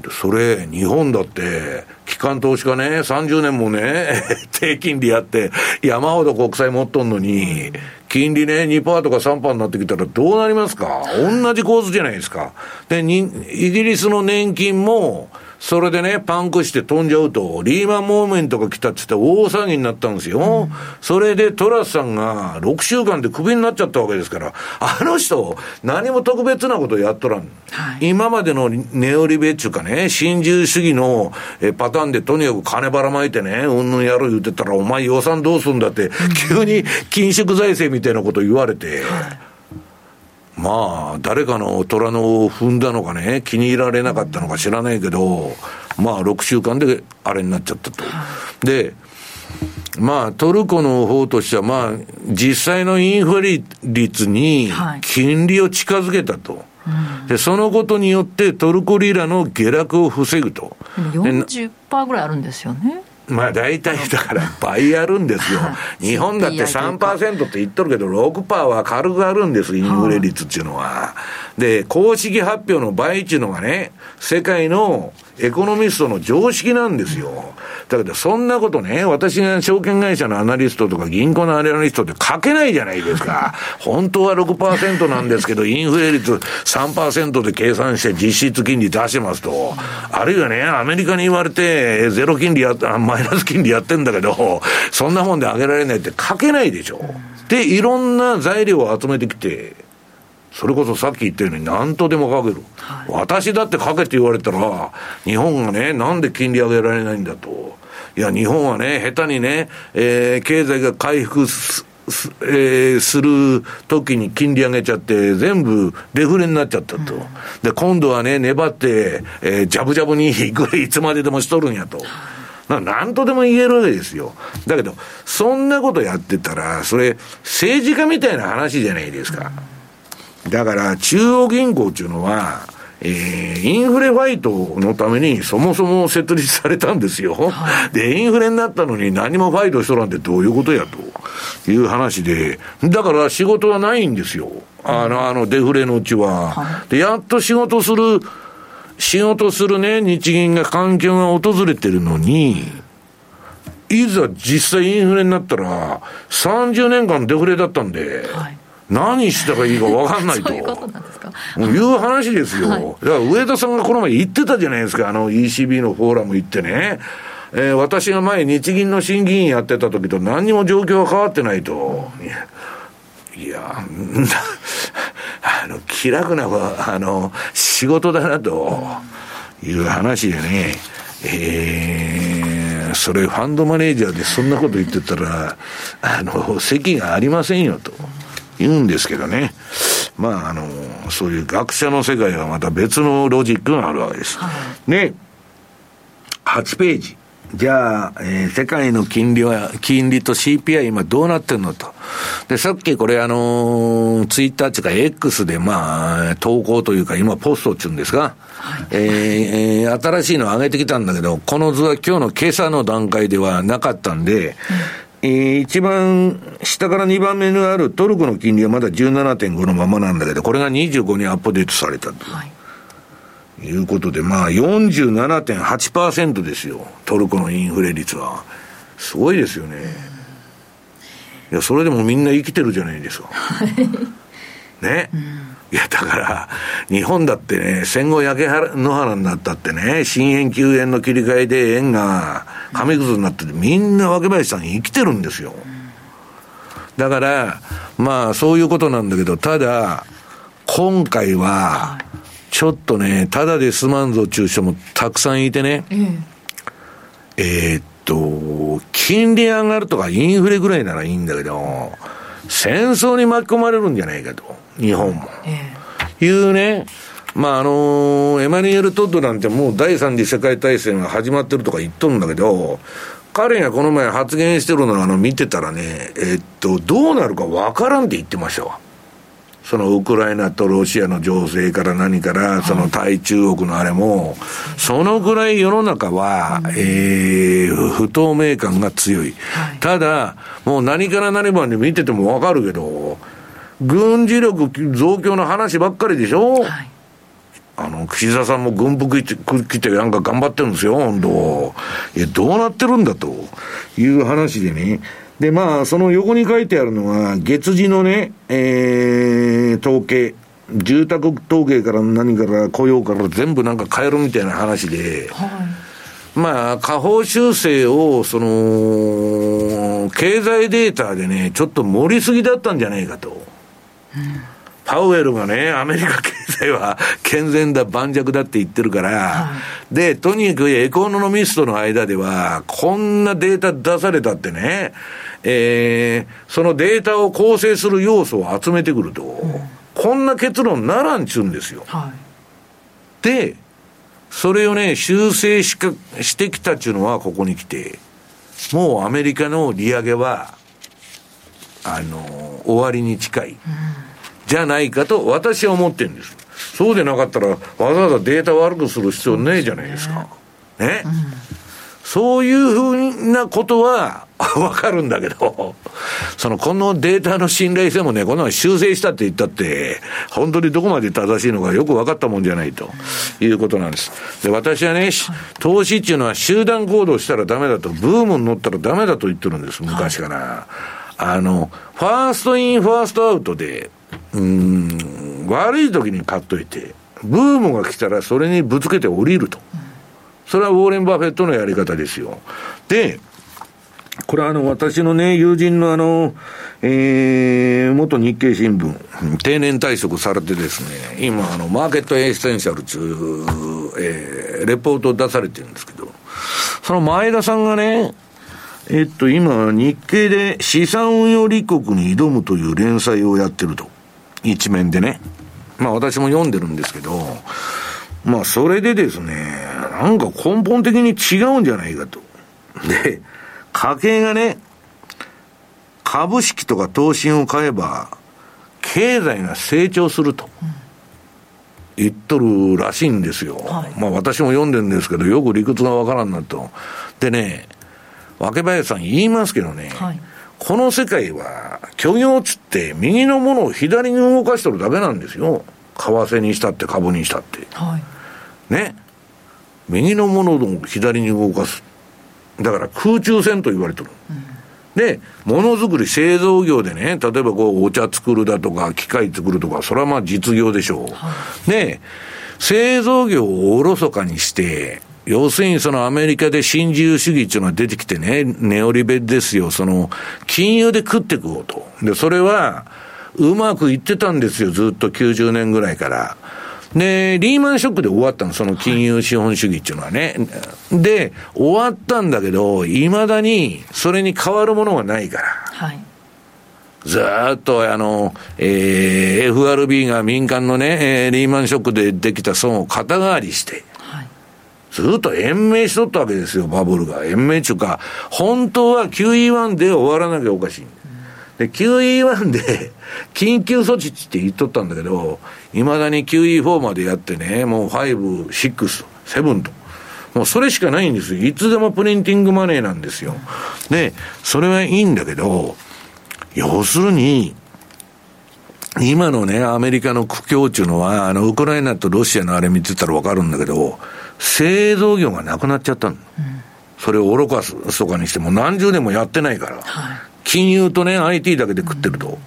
で、それ、日本だって、機関投資家ね、30年もね、低金利やって、山ほど国債持っとんのに、金利ね、2%とか3%になってきたらどうなりますか？同じ構図じゃないですか。で、イギリスの年金も、それでね、パンクして飛んじゃうと、リーマンモーメントが来たって言って大騒ぎになったんですよ。うん、それでトラスさんが6週間でクビになっちゃったわけですから、あの人、何も特別なことやっとらん。はい、今までのネオリベっていうかね、新自由主義のパターンでとにかく金ばらまいてね、うんぬんやろう言ってたら、お前予算どうすんだって、急に緊縮財政みたいなこと言われて、はいまあ、誰かの虎のを踏んだのかね、気に入られなかったのか知らないけど、まあ、6週間であれになっちゃったと。で、まあ、トルコの方としては、まあ、実際のインフレ率に金利を近づけたと。で、そのことによってトルコリラの下落を防ぐと。40%ぐらいあるんですよね。まあ大体だから倍あるんですよ。日本だって3%って言っとるけど、6%は軽くあるんです、インフレ率っていうのは。で、公式発表の倍っていうのがね、世界のエコノミストの常識なんですよ。だけど、そんなことね、私が証券会社のアナリストとか銀行のアナリストって書けないじゃないですか。本当は6%なんですけど、インフレ率3%で計算して実質金利出しますと。あるいはね、アメリカに言われて、ゼロ金利や、マイナス金利やってんだけど、そんなもんで上げられないって書けないでしょ。で、いろんな材料を集めてきて、それこそさっき言ったように何とでもかける、はい、私だってかけって言われたら、日本がね、なんで金利上げられないんだと。いや、日本はね、下手にね、えー、経済が回復す、えー、するときに金利上げちゃって、全部デフレになっちゃったと。うん、で、今度はね、粘って、えー、ジャブジャブにいくらいつまででもしとるんやと。なんとでも言えるわけですよ。だけど、そんなことやってたら、それ、政治家みたいな話じゃないですか。うんだから、中央銀行っていうのは、えー、インフレファイトのためにそもそも設立されたんですよ。はい、で、インフレになったのに何もファイトしとらんってどういうことやと。いう話で、だから仕事はないんですよ。あの、あのデフレのうちは。はい、で、やっと仕事する、仕事するね、日銀が環境が訪れてるのに、いざ実際インフレになったら、30年間デフレだったんで、はい何したらいいか分かんないと。そういうことなんですか？いう話ですよ。はい、だから上田さんがこの前言ってたじゃないですか、あの ECB のフォーラム行ってね。えー、私が前日銀の審議員やってた時と何にも状況が変わってないと。いや、あの、気楽な、あの、仕事だなという話でね。えー、それファンドマネージャーでそんなこと言ってたら、あの、席がありませんよと言うんですけどね。まあ、あの、そういう学者の世界はまた別のロジックがあるわけです。はい、で、8ページ。じゃあ、えー、世界の金利は、金利と CPI 今どうなってんのと。で、さっきこれあのー、ツイッターっていうか X でまあ、投稿というか今ポストっていうんですが、はい、えー、新しいのを上げてきたんだけど、この図は今日の今朝の段階ではなかったんで、うんえー、一番下から2番目にあるトルコの金利はまだ17.5のままなんだけど、これが25にアップデートされたと。はいいうことで、まあ47.8%ですよ。トルコのインフレ率は。すごいですよね。いや、それでもみんな生きてるじゃないですか。ね。いや、だから、日本だってね、戦後焼け野原になったってね、新円旧円の切り替えで円が紙くずになってて、みんな若林さん生きてるんですよ。だから、まあ、そういうことなんだけど、ただ、今回は、ちょっとね、ただで済まんぞ中小もたくさんいてね、えー、えー、っと、金利上がるとかインフレぐらいならいいんだけど、戦争に巻き込まれるんじゃないかと、日本も。えー、いうね、まあ、あのー、エマニュエル・トッドなんてもう第三次世界大戦が始まってるとか言っとるんだけど、彼がこの前発言してるのをあの見てたらね、えっと、どうなるかわからんって言ってましたわ。そのウクライナとロシアの情勢から何から、その対中国のあれも、そのぐらい世の中は、えー、不透明感が強い。ただ、もう何から何まで見ててもわかるけど、軍事力増強の話ばっかりでしょ、はいあの、岸田さんも軍服着てなんか頑張ってるんですよ、本当。いや、どうなってるんだという話でね。で、まあ、その横に書いてあるのは、月次のね、えー、統計。住宅統計から何から雇用から全部なんか変えるみたいな話で、はい、まあ、下方修正を、その、経済データでね、ちょっと盛りすぎだったんじゃないかと。うん。パウエルがね、アメリカ経済は 健全だ、盤石だって言ってるから、はい、で、とにかくエコノミストの間では、こんなデータ出されたってね、えー、そのデータを構成する要素を集めてくると、うん、こんな結論ならんちゅうんですよ。はい、で、それをね、修正しかしてきたっちゅうのは、ここに来て、もうアメリカの利上げは、あの、終わりに近い。うんじゃないかと私は思ってるんです。そうでなかったら、わざわざデータ悪くする必要ないじゃないですか。ね。うん、そういうふうなことは わかるんだけど、その、このデータの信頼性もね、この修正したって言ったって、本当にどこまで正しいのかよく分かったもんじゃないということなんです。で、私はね、投資っていうのは集団行動したらダメだと、ブームに乗ったらダメだと言ってるんです、昔から。あの、 first in, first out で、うん、悪い時に買っといて、ブームが来たらそれにぶつけて降りると。それはウォーレン・バフェットのやり方ですよ。で、これはあの、私のね、友人のあの、えー、元日経新聞、定年退職されてですね、今あの、マーケットエッセンシャルという、えー、レポートを出されてるんですけど、その前田さんがね、えっと、今、日経で資産運用立国に挑むという連載をやってると。一面でね。まあ私も読んでるんですけど、まあそれでですね、なんか根本的に違うんじゃないかと。で、家計がね、株式とか投資を買えば、経済が成長すると。言っとるらしいんですよ。はい、まあ私も読んでるんですけど、よく理屈がわからんなと。でね、若林さん言いますけどね、はいこの世界は、虚業つって右のものを左に動かしてるだけなんですよ。為替にしたって株にしたって。はい、ね。右のものを左に動かす。だから空中戦と言われてる。うん、で、ものづくり製造業でね、例えばこうお茶作るだとか、機械作るとか、それはまあ実業でしょう。はい、で、製造業をおろそかにして、要するにそのアメリカで新自由主義っていうのが出てきてね、ネオリベですよ、その、金融で食っていこうと。で、それは、うまくいってたんですよ、ずっと90年ぐらいから。で、リーマンショックで終わったの、その金融資本主義っていうのはね。で、終わったんだけど、いまだにそれに変わるものがないから。はい。ずっとあの、えー、FRB が民間のね、えー、リーマンショックでできた損を肩代わりして、はい、ずっと延命しとったわけですよ、バブルが。延命っていうか、本当は QE1 で終わらなきゃおかしい。で、QE1 で、緊急措置って言っとったんだけど、いまだに QE4 までやってね、もう5、6、7と。もうそれしかないんですよ。いつでもプリンティングマネーなんですよ。で、それはいいんだけど、要するに、今のね、アメリカの苦境っていうのは、あの、ウクライナとロシアのあれ見てたらわかるんだけど、製造業がなくなっちゃったの。うん、それを愚かすとかにしても何十年もやってないから。はい、金融とね、IT だけで食ってると。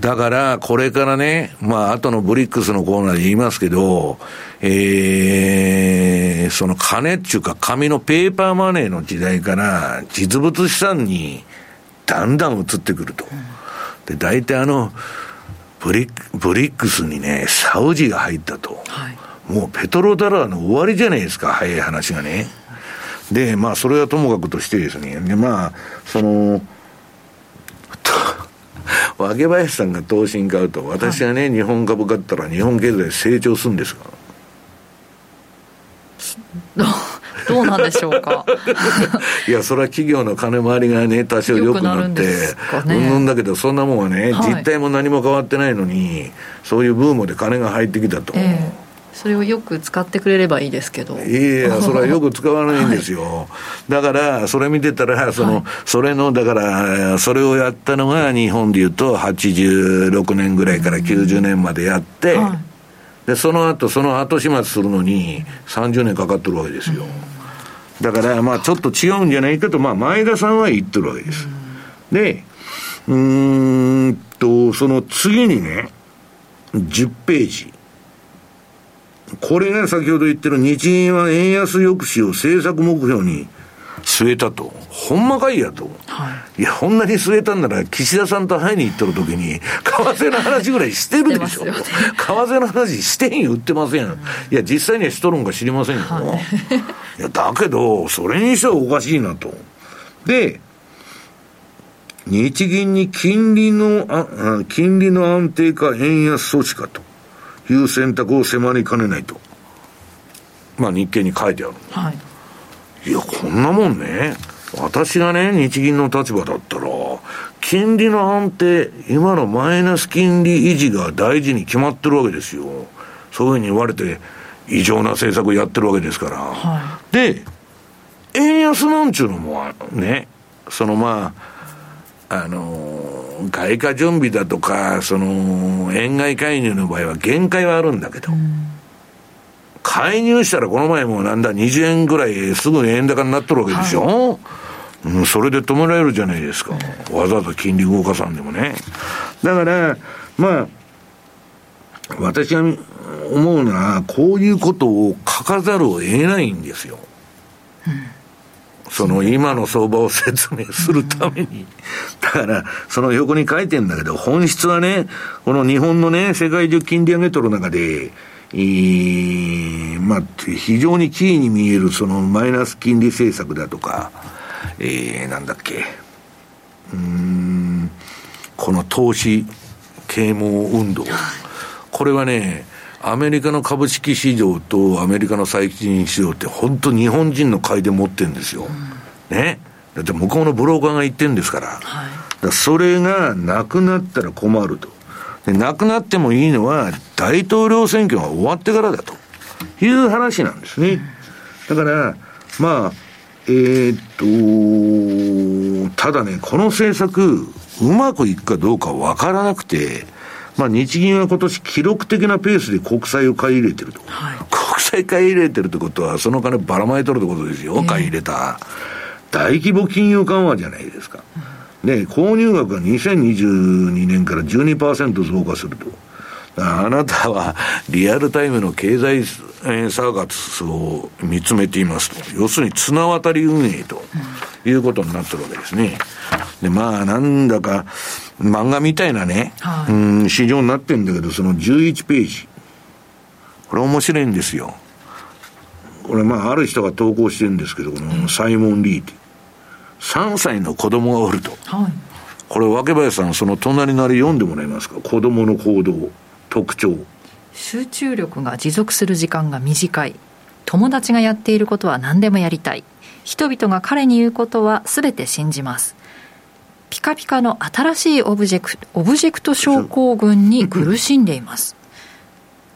だから、これからね、まあ、後のブリックスのコーナーで言いますけど、えー、その金っていうか紙のペーパーマネーの時代から実物資産にだんだん移ってくると。で、大体あの、ブリブリックスにね、サウジが入ったと。はい、もうペトロダラーの終わりじゃないですか、早い話がね。で、まあ、それはともかくとしてですね、で、まあ、その、若林 さんが投資に買うと、私がね、はい、日本株買ったら日本経済成長するんですか？どうなんでしょうか？いやそれは企業の金回りがね多少良くなってうんぬんだけどそんなもんはね、はい、実態も何も変わってないのにそういうブームで金が入ってきたと、えーそれをよく使ってくれればいいですけど。いや それはよく使わないんですよ、はい、だからそれ見てたらその、はい、それのだからそれをやったのが日本でいうと86年ぐらいから90年までやって、はい、でその後その後始末するのに30年かかってるわけですよ、だからまあちょっと違うんじゃないかと、まあ、前田さんは言ってるわけです、でうんとその次にね10ページこれが先ほど言ってる日銀は円安抑止を政策目標に据えたと。ほんまかいやと。はい、いや、こんなに据えたんなら、岸田さんと会いに行っとるときに、為替の話ぐらいしてるでしょ。ね、為替の話してん言ってません。いや、実際にはしとるんか知りませんよ。はい、いや、だけど、それにしてはおかしいなと。で、日銀に金利の、あ金利の安定か円安措置かと。いう選択を迫りかねないと。まあ日経に書いてある。はい。いや、こんなもんね、私がね、日銀の立場だったら、金利の安定、今のマイナス金利維持が大事に決まってるわけですよ。そういうふうに言われて、異常な政策やってるわけですから。はい、で、円安なんちゅうのもね、そのまあ、あのー外貨準備だとか、その、円買い介入の場合は限界はあるんだけど、うん、介入したらこの前もなんだ、20円ぐらいすぐ円高になっとるわけでしょ、はい、うん、それで止められるじゃないですか。わざわざ金利動かさんでもね。だから、まあ、私は思うのは、こういうことを書かざるを得ないんですよ。うんその今の相場を説明するために。だから、その横に書いてんだけど、本質はね、この日本のね、世界中金利上げとる中で、えー、まあ、非常にキーに見えるそのマイナス金利政策だとか、えー、なんだっけ、うん、この投資啓蒙運動。これはね、アメリカの株式市場とアメリカの債金市場って本当日本人の買いで持ってるんですよ。うん、ね。だって向こうのブローカーが言ってるんですから。はい、からそれがなくなったら困ると。で、なくなってもいいのは大統領選挙が終わってからだという話なんですね。だから、まあ、えー、っと、ただね、この政策、うまくいくかどうかわからなくて、まあ、日銀は今年記録的なペースで国債を買い入れてると。はい、国債買い入れてるってことは、その金ばらまいとるってことですよ、買い入れた。大規模金融緩和じゃないですか。で、購入額が2022年から12%増加すると。あなたはリアルタイムの経済サーガスを見つめていますと。要するに綱渡り運営ということになってるわけですね。で、まあ、なんだか、漫画みたいなね、はい、うん、市場になってるんだけど、その11ページ。これ面白いんですよ。これまあ、ある人が投稿してるんですけど、このサイモン・リーって。3歳の子供がおると。はい。これ、若林さん、その隣のあれ読んでもらえますか？子供の行動、特徴。集中力が持続する時間が短い。友達がやっていることは何でもやりたい。人々が彼に言うことは全て信じます。ピカピカの新しいオブジェクト、オブジェクト症候群に苦しんでいます。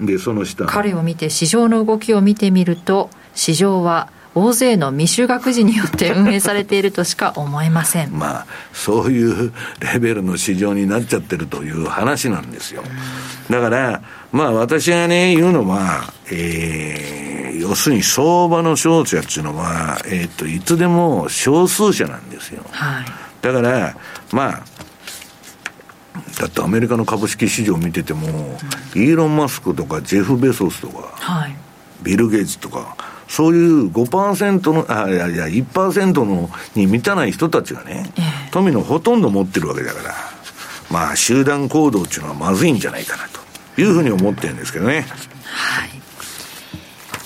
で、その下。彼を見て市場の動きを見てみると、市場は大勢の未就学児によって運営されているとしか思えません まあそういうレベルの市場になっちゃってるという話なんですよだからまあ私がね言うのはえー、要するに相場の勝者っていうのは、えー、っといつでも少数者なんですよ、はい、だからまあだってアメリカの株式市場を見てても、うん、イーロン・マスクとかジェフ・ベソスとか、はい、ビル・ゲイツとかそういう5%の、あ、いやいや、1%のに満たない人たちがね、富のほとんど持ってるわけだから、まあ、集団行動っていうのはまずいんじゃないかなというふうに思ってるんですけどね。はい。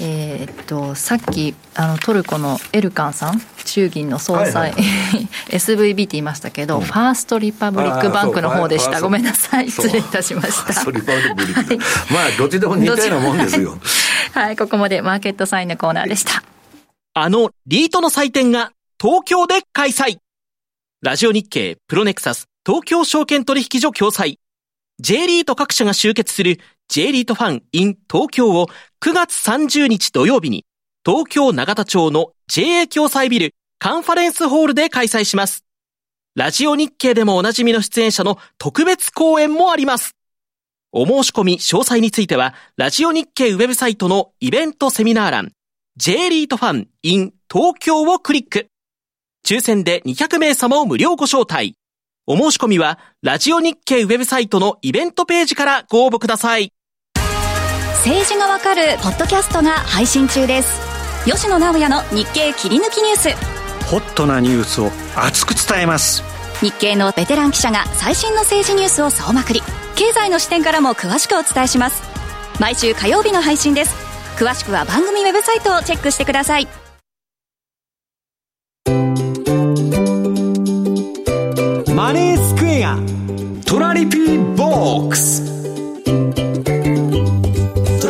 えー、っと、さっき、あの、トルコのエルカンさん、衆議院の総裁、はいはい、SVB って言いましたけど、うん、ファーストリパブリックバンクの方でした。ごめんなさい。失礼いたしました。ファーストリパブリック。はい、まあ、どっちでも似たようなもんですよ。はい、ここまでマーケットサインのコーナーでした。あのリートの祭典が東京で開催。ラジオ日経プロネクサス東京証券取引所共催。J リート各社が集結する J リートファン in 東京を9月30日土曜日に東京長田町の JA 共催ビルカンファレンスホールで開催します。ラジオ日経でもおなじみの出演者の特別講演もあります。お申し込み詳細については、ラジオ日経ウェブサイトのイベントセミナー欄、J リートファン in 東京をクリック。抽選で200名様を無料ご招待。お申し込みは、ラジオ日経ウェブサイトのイベントページからご応募ください。政治がわかるポッドキャストが配信中です。吉野直也の日経切り抜きニュース。ホットなニュースを熱く伝えます。日経のベテラン記者が最新の政治ニュースを総まくり。経済の視点からも詳しくお伝えします毎週火曜日の配信です詳しくは番組ウェブサイトをチェックしてくださいマネースクエアトラリピーボックスト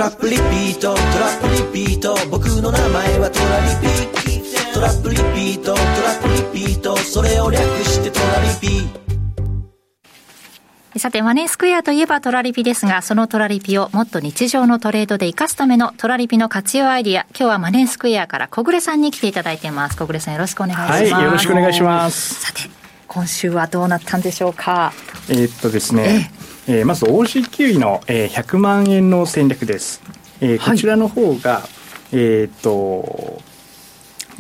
ラップリピート。トラップリピート。僕の名前はトラリピト。ラップリピート。トラップリピート。それを略してトラリピ。さて、マネースクエアといえばトラリピですが、そのトラリピをもっと日常のトレードで活かすためのトラリピの活用アイディア、今日はマネースクエアから小暮さんに来ていただいています。小暮さんよろしくお願いします。はい、よろしくお願いします。さて、今週はどうなったんでしょうか。えー、っとですね、ええー、まず OG キウイの、えー、100万円の戦略です。えー、こちらの方が、はい、えっと、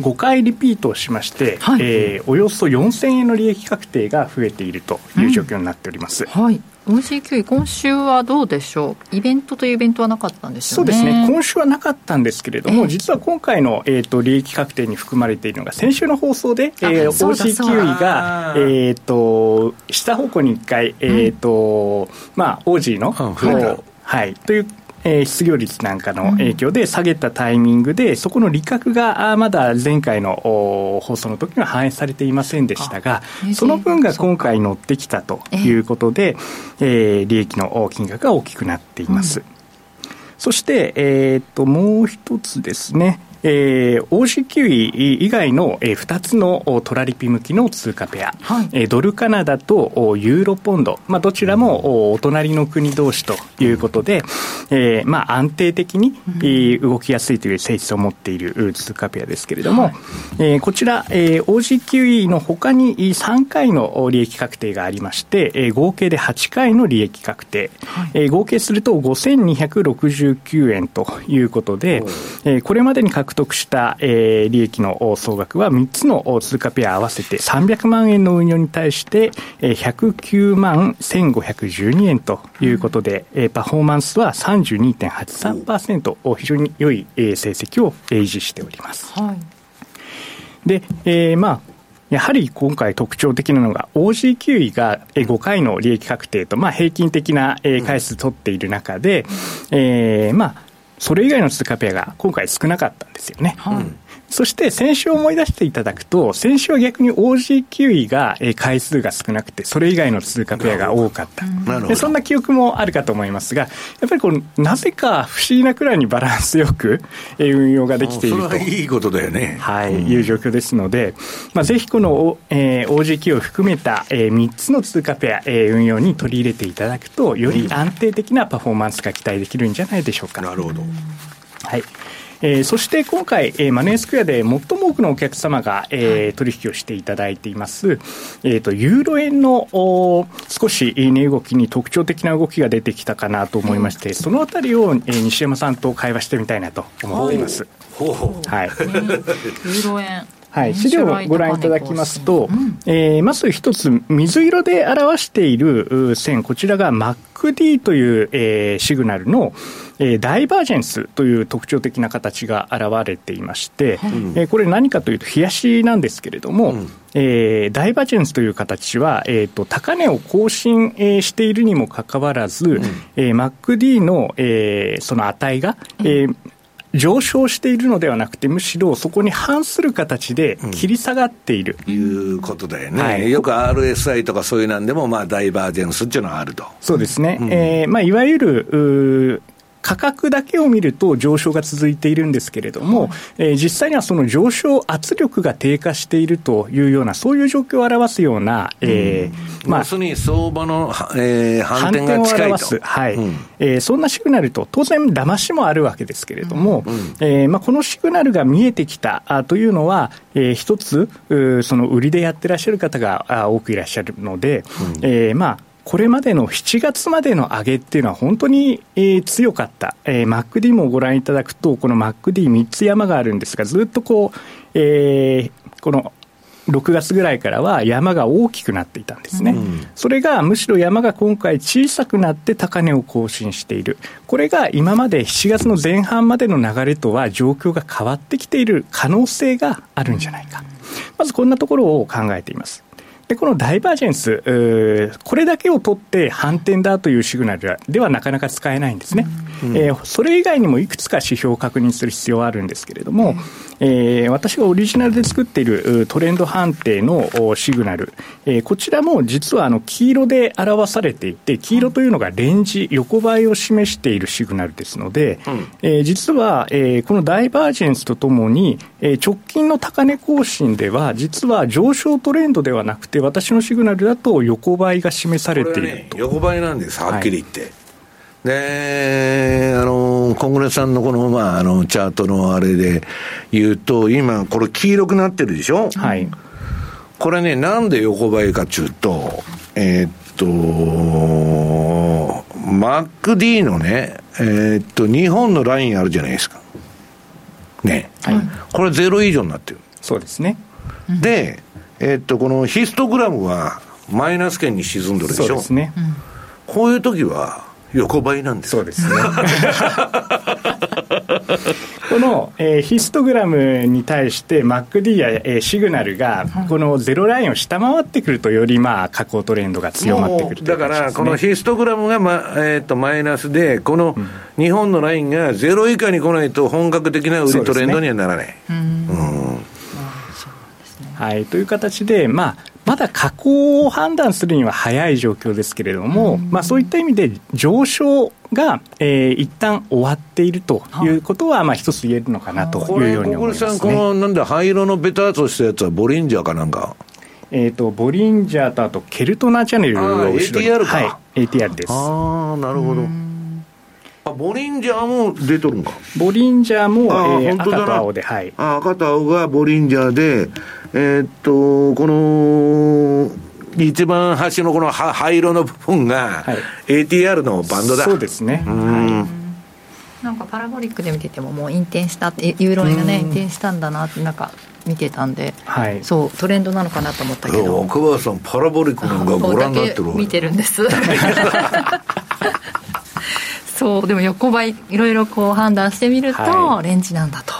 5回リピートをしまして、はい、えー、およそ4000円の利益確定が増えているという状況になっております。うん、はい OG9 位、今週はどうでしょう、イベントというイベントはなかったん。ですよねそうですね、今週はなかったん。ですけれども、えー、実は今回の、えーと、利益確定に含まれているのが、先週の放送で、えー、OG9 位が、えーと、下方向に1回、えーと、うん、まあ、OG の、はい、というえー、失業率なんかの影響で下げたタイミングで、そこの利確がまだ前回の放送の時には反映されていませんでしたが、その分が今回乗ってきたということで、えー、利益の金額が大きくなっています。うん、そして、えー、っと、もう一つですね、えー、イ以外の、えー、2つのトラリピ向きの通貨ペア、はい、えー、ドルカナダとユーロポンド、まあ、どちらもお隣の国同士ということで、えーまあ、安定的に、うん、動きやすいという性質を持っている通貨ペアですけれども、はい、えー、こちら、えー、イのほかに3回の利益確定がありまして、えー、合計で8回の利益確定、はい、えー、合計すると5269円ということで、えー、これまでに確獲得した、えー、利益の総額は3つの通貨ペア合わせて300万円の運用に対して、えー、109万1512円ということで、えー、パフォーマンスは32.83%非常に良い、えー、成績を維持しております。はい、で、えー、まあやはり今回特徴的なのが OG キウイが5回の利益確定と、まあ、平均的な回数取っている中で、えー、まあそれ以外の通貨ペアが今回少なかったんですよね。はいそして先週思い出していただくと、先週は逆に OG キウイが回数が少なくて、それ以外の通貨ペアが多かった。でそんな記憶もあるかと思いますが、やっぱりこのなぜか不思議なくらいにバランスよく運用ができていると。いいことだよね。はい、うん、いう状況ですので、まあ、ぜひこの、えー、OG キウイを含めた、えー、3つの通貨ペア、えー、運用に取り入れていただくと、より安定的なパフォーマンスが期待できるんじゃないでしょうか。なるほど。はい。えー、そして今回、えー、マネースクエアで最も多くのお客様が、えー、取引をしていただいています、えーと、ユーロ円の少し値動きに特徴的な動きが出てきたかなと思いまして、そのあたりを、えー、西山さんと会話してみたいなと思っています。はい、ユーロ円はい、資料をご覧いただきますと、うん、えー、まず一つ、水色で表している線、こちらが MacD という、えー、シグナルの、えー、ダイバージェンスという特徴的な形が現れていまして、うん、えー、これ何かというと、冷やしなんですけれども、うん、えー、ダイバージェンスという形は、えーと、高値を更新、えー、しているにもかかわらず、うん、えー、MacD の、えー、その値が、えー上昇しているのではなくて、むしろそこに反する形で切り下がっている。うん、いうことだよね、はい、よく RSI とかそういうなんでも、まあ、ダイバージェンスっていうのはあると。そうですね、うん、えー、まあ、いわゆる価格だけを見ると上昇が続いているんですけれども、えー、実際にはその上昇圧力が低下しているというような、そういう状況を表すような、えー、まあ、要するに相場の、えー、反転が近いと。すはい、うん、えー、そんなシグナルと、当然、騙しもあるわけですけれども、うん、えー、まあ、このシグナルが見えてきたあというのは、えー、一つ、その売りでやってらっしゃる方が多くいらっしゃるので、うん、えー、まあ、これまでの7月までの上げっていうのは本当に、えー、強かった、えー、MacD もご覧いただくと、この MacD3 つ山があるんですが、ずっとこう、えー、この6月ぐらいからは山が大きくなっていたんですね、うん、それがむしろ山が今回小さくなって高値を更新している、これが今まで7月の前半までの流れとは状況が変わってきている可能性があるんじゃないか、まずこんなところを考えています。でこのダイバージェンス、これだけを取って反転だというシグナルではなかなか使えないんですね、うん、えー、それ以外にもいくつか指標を確認する必要はあるんですけれども、えー、私がオリジナルで作っているトレンド判定のシグナル、えー、こちらも実はあの黄色で表されていて、黄色というのがレンジ、横ばいを示しているシグナルですので、うん、えー、実は、えー、このダイバージェンスとともに、えー、直近の高値更新では、実は上昇トレンドではなくて、私のシグナルだと横ばいが示されていると、ね、横ばいなんです、はっきり言って。はいで、あの、コングレさんのこの、まあ、あの、チャートのあれで言うと、今、これ黄色くなってるでしょ？はい。これね、なんで横ばいかっていうと、えー、っと、MacD のね、えー、っと、日本のラインあるじゃないですか。ね。はい。これゼロ以上になってる。そうですね。で、えー、っと、このヒストグラムはマイナス圏に沈んでるでしょ？そうですね。こういう時は、横ばいなんです。そうですね。この、えー、ヒストグラムに対して MacD や、えー、シグナルがこのゼロラインを下回ってくるとよりまあ下降トレンドが強まってくる、ね、だからこのヒストグラムが、まえーと、マイナスでこの日本のラインがゼロ以下に来ないと本格的な売りトレンドにはならない。はい、という形で、まあ、まだ下降を判断するには早い状況ですけれども、うん、まあ、そういった意味で上昇が、えー、一旦終わっているということは、まあ、一つ言えるのかなというように思います、ね、さん、このなんで灰色のベターとしたやつは、ボリンジャーかなんか？えーと、ボリンジャーとあとケルトナチャンネルを後ろに。ATR か、はい、ATR です。ああなるほど。あボリンジャーも出とるんか。ボリンジャーも、えー、赤と青で、はい、あ赤と青がボリンジャーでえー、っとこの一番端のこの灰色の部分が、はい、ATR のバンドだ。そうですね、はい、なんかパラボリックで見ててももう引転したってユーロ円がね引転したんだなってなんか見てたんで、はい、そうトレンドなのかなと思ったけど。奥川さんパラボリックなんかご覧になってる見てるんです そうでも横ばいいろいろこう判断してみると、レンジなんだと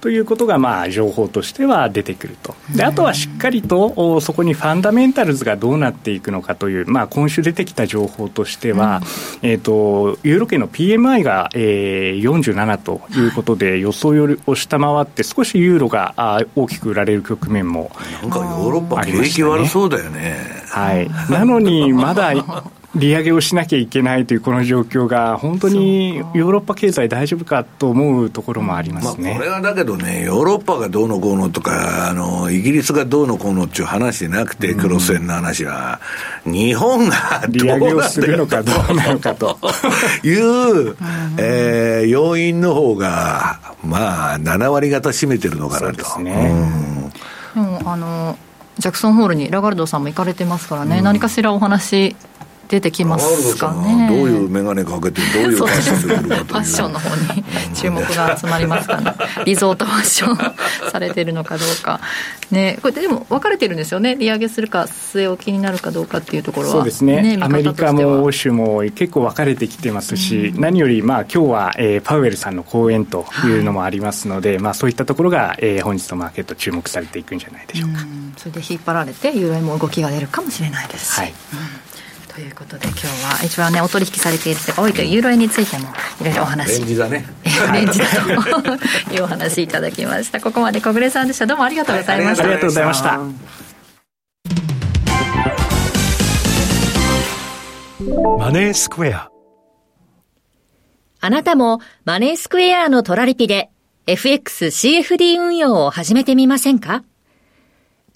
ということが、まあ、情報としては出てくると。で、あとはしっかりと、そこにファンダメンタルズがどうなっていくのかという、まあ、今週出てきた情報としては、うん、えっ、ー、と、ユーロ圏の PMI が、えー、47ということで、予想よりを下回って、少しユーロがあ大きく売られる局面も、なんかヨーロッパ、景気悪そうだよね。はい。なのに、まだ、利上げをしなきゃいけないというこの状況が、本当にヨーロッパ経済大丈夫かと思うところもありますね、まあ、これはだけどね、ヨーロッパがどうのこうのとか、あのイギリスがどうのこうのっていう話じゃなくて、黒線の話は、日本が利上げをするのかどうなのかと。いう、えー、要因の方が、まあ、7割方占めてるのかなと。そうですね、うん、あのジャクソンホールにラガルドさんも行かれてますからね、うん、何かしらお話出てきますかね。どういう眼鏡かけてどういうファッションするかというファッションの方に注目が集まりますかね。リゾートファッションされてるのかどうか。ね。これでも分かれてるんですよね。利上げするか据え置きになるかどうかっていうところは。そうですね、ね、アメリカも欧州も結構分かれてきてますし、うん、何よりまあ今日は、えー、パウエルさんの講演というのもありますので、はい、まあそういったところが、えー、本日のマーケット注目されていくんじゃないでしょうか、うそれで引っ張られてユーロ円も動きが出るかもしれないですはい、うんということで今日は一番ねお取引されている人が多いというユーロ円についてもいろいろお話レンジだね。レンジだというお話いただきました。ここまで小暮さんでした。どうもありがとうございました、はい、ありがとうございました。マネースクエア。あなたもマネースクエアのトラリピで FXCFD 運用を始めてみませんか？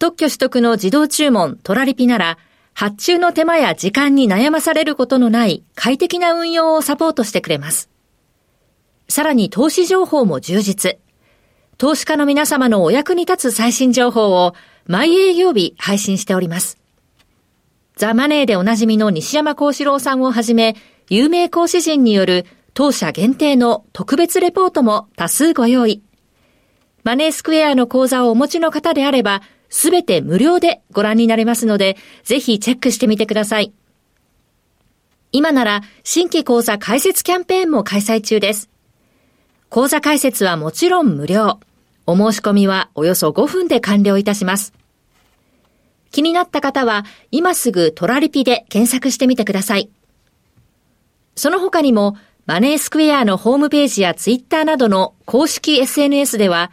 特許取得の自動注文トラリピなら発注の手間や時間に悩まされることのない快適な運用をサポートしてくれます。さらに投資情報も充実。投資家の皆様のお役に立つ最新情報を毎営業日配信しております。ザ・マネーでおなじみの西山幸四郎さんをはじめ、有名講師陣による当社限定の特別レポートも多数ご用意。マネースクエアの講座をお持ちの方であれば、すべて無料でご覧になれますので、ぜひチェックしてみてください。今なら新規講座開設キャンペーンも開催中です。講座開設はもちろん無料。お申し込みはおよそ5分で完了いたします。気になった方は今すぐトラリピで検索してみてください。その他にもマネースクエアのホームページやツイッターなどの公式 SNS では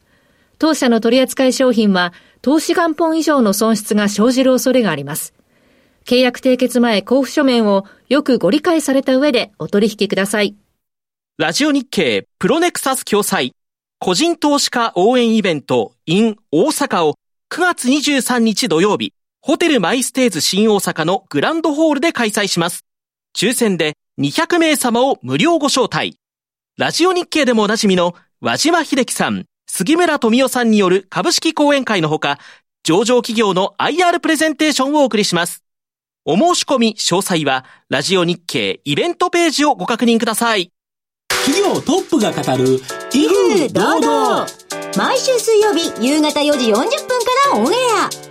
当社の取扱い商品は、投資元本以上の損失が生じる恐れがあります。契約締結前交付書面をよくご理解された上でお取引ください。ラジオ日経プロネクサス共催個人投資家応援イベント in 大阪を9月23日土曜日、ホテルマイステーズ新大阪のグランドホールで開催します。抽選で200名様を無料ご招待。ラジオ日経でもおなじみの和島秀樹さん、杉村富夫さんによる株式講演会のほか、上場企業の IR プレゼンテーションをお送りします。お申し込み詳細は、ラジオ日経イベントページをご確認ください。企業トップが語る、威風堂々。毎週水曜日夕方4時40分からオンエア。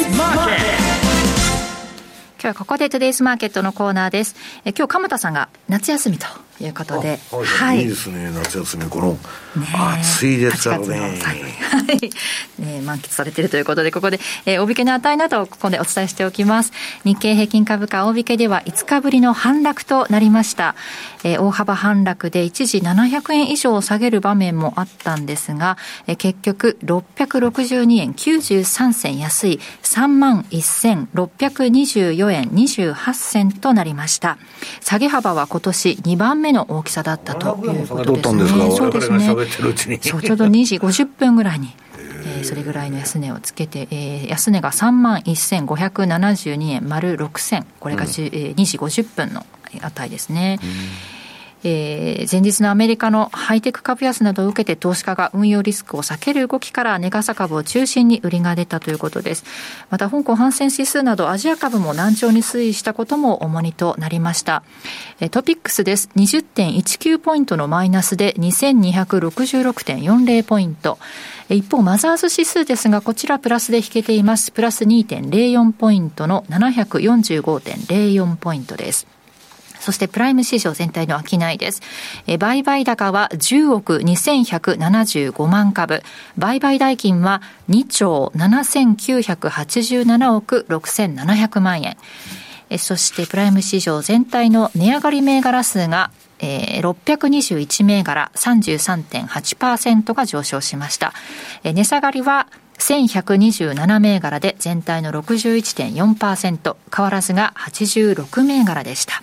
今日はここでトゥデイズマーケットのコーナーです。え今日、鎌田さんが夏休みということで。はい。いいですね、夏休み。この、暑いですからね。はい。ね満喫されているということで、ここで、えー、大引けの値などをここでお伝えしておきます。日経平均株価大引けでは5日ぶりの反落となりました。えー、大幅反落で一時700円以上下げる場面もあったんですが、えー、結局662円93銭安い31,624円28銭となりました。下げ幅は今年2番目の大きさだったということですね。そうですね。そうちょうど2時50分ぐらいに。えー、それぐらいの安値をつけて、えー、安値が3万1572円丸6銭これが、うん、えー、2時50分の値ですね。うんえー、前日のアメリカのハイテク株安などを受けて投資家が運用リスクを避ける動きから値傘株を中心に売りが出たということです。また香港反戦指数などアジア株も難聴に推移したことも重荷となりました。トピックスです。20.19ポイントのマイナスで2266.40ポイント。一方、マザーズ指数ですが、こちらプラスで引けています。プラス2.04ポイントの745.04ポイントです。そしてプライム市場全体の商いです。え売買高は10億2175万株。売買代金は2兆7987億6700万円。えそしてプライム市場全体の値上がり銘柄数がえー、621銘柄33.8%が上昇しました。え、値下がりは1127銘柄で全体の61.4%変わらずが86銘柄でした。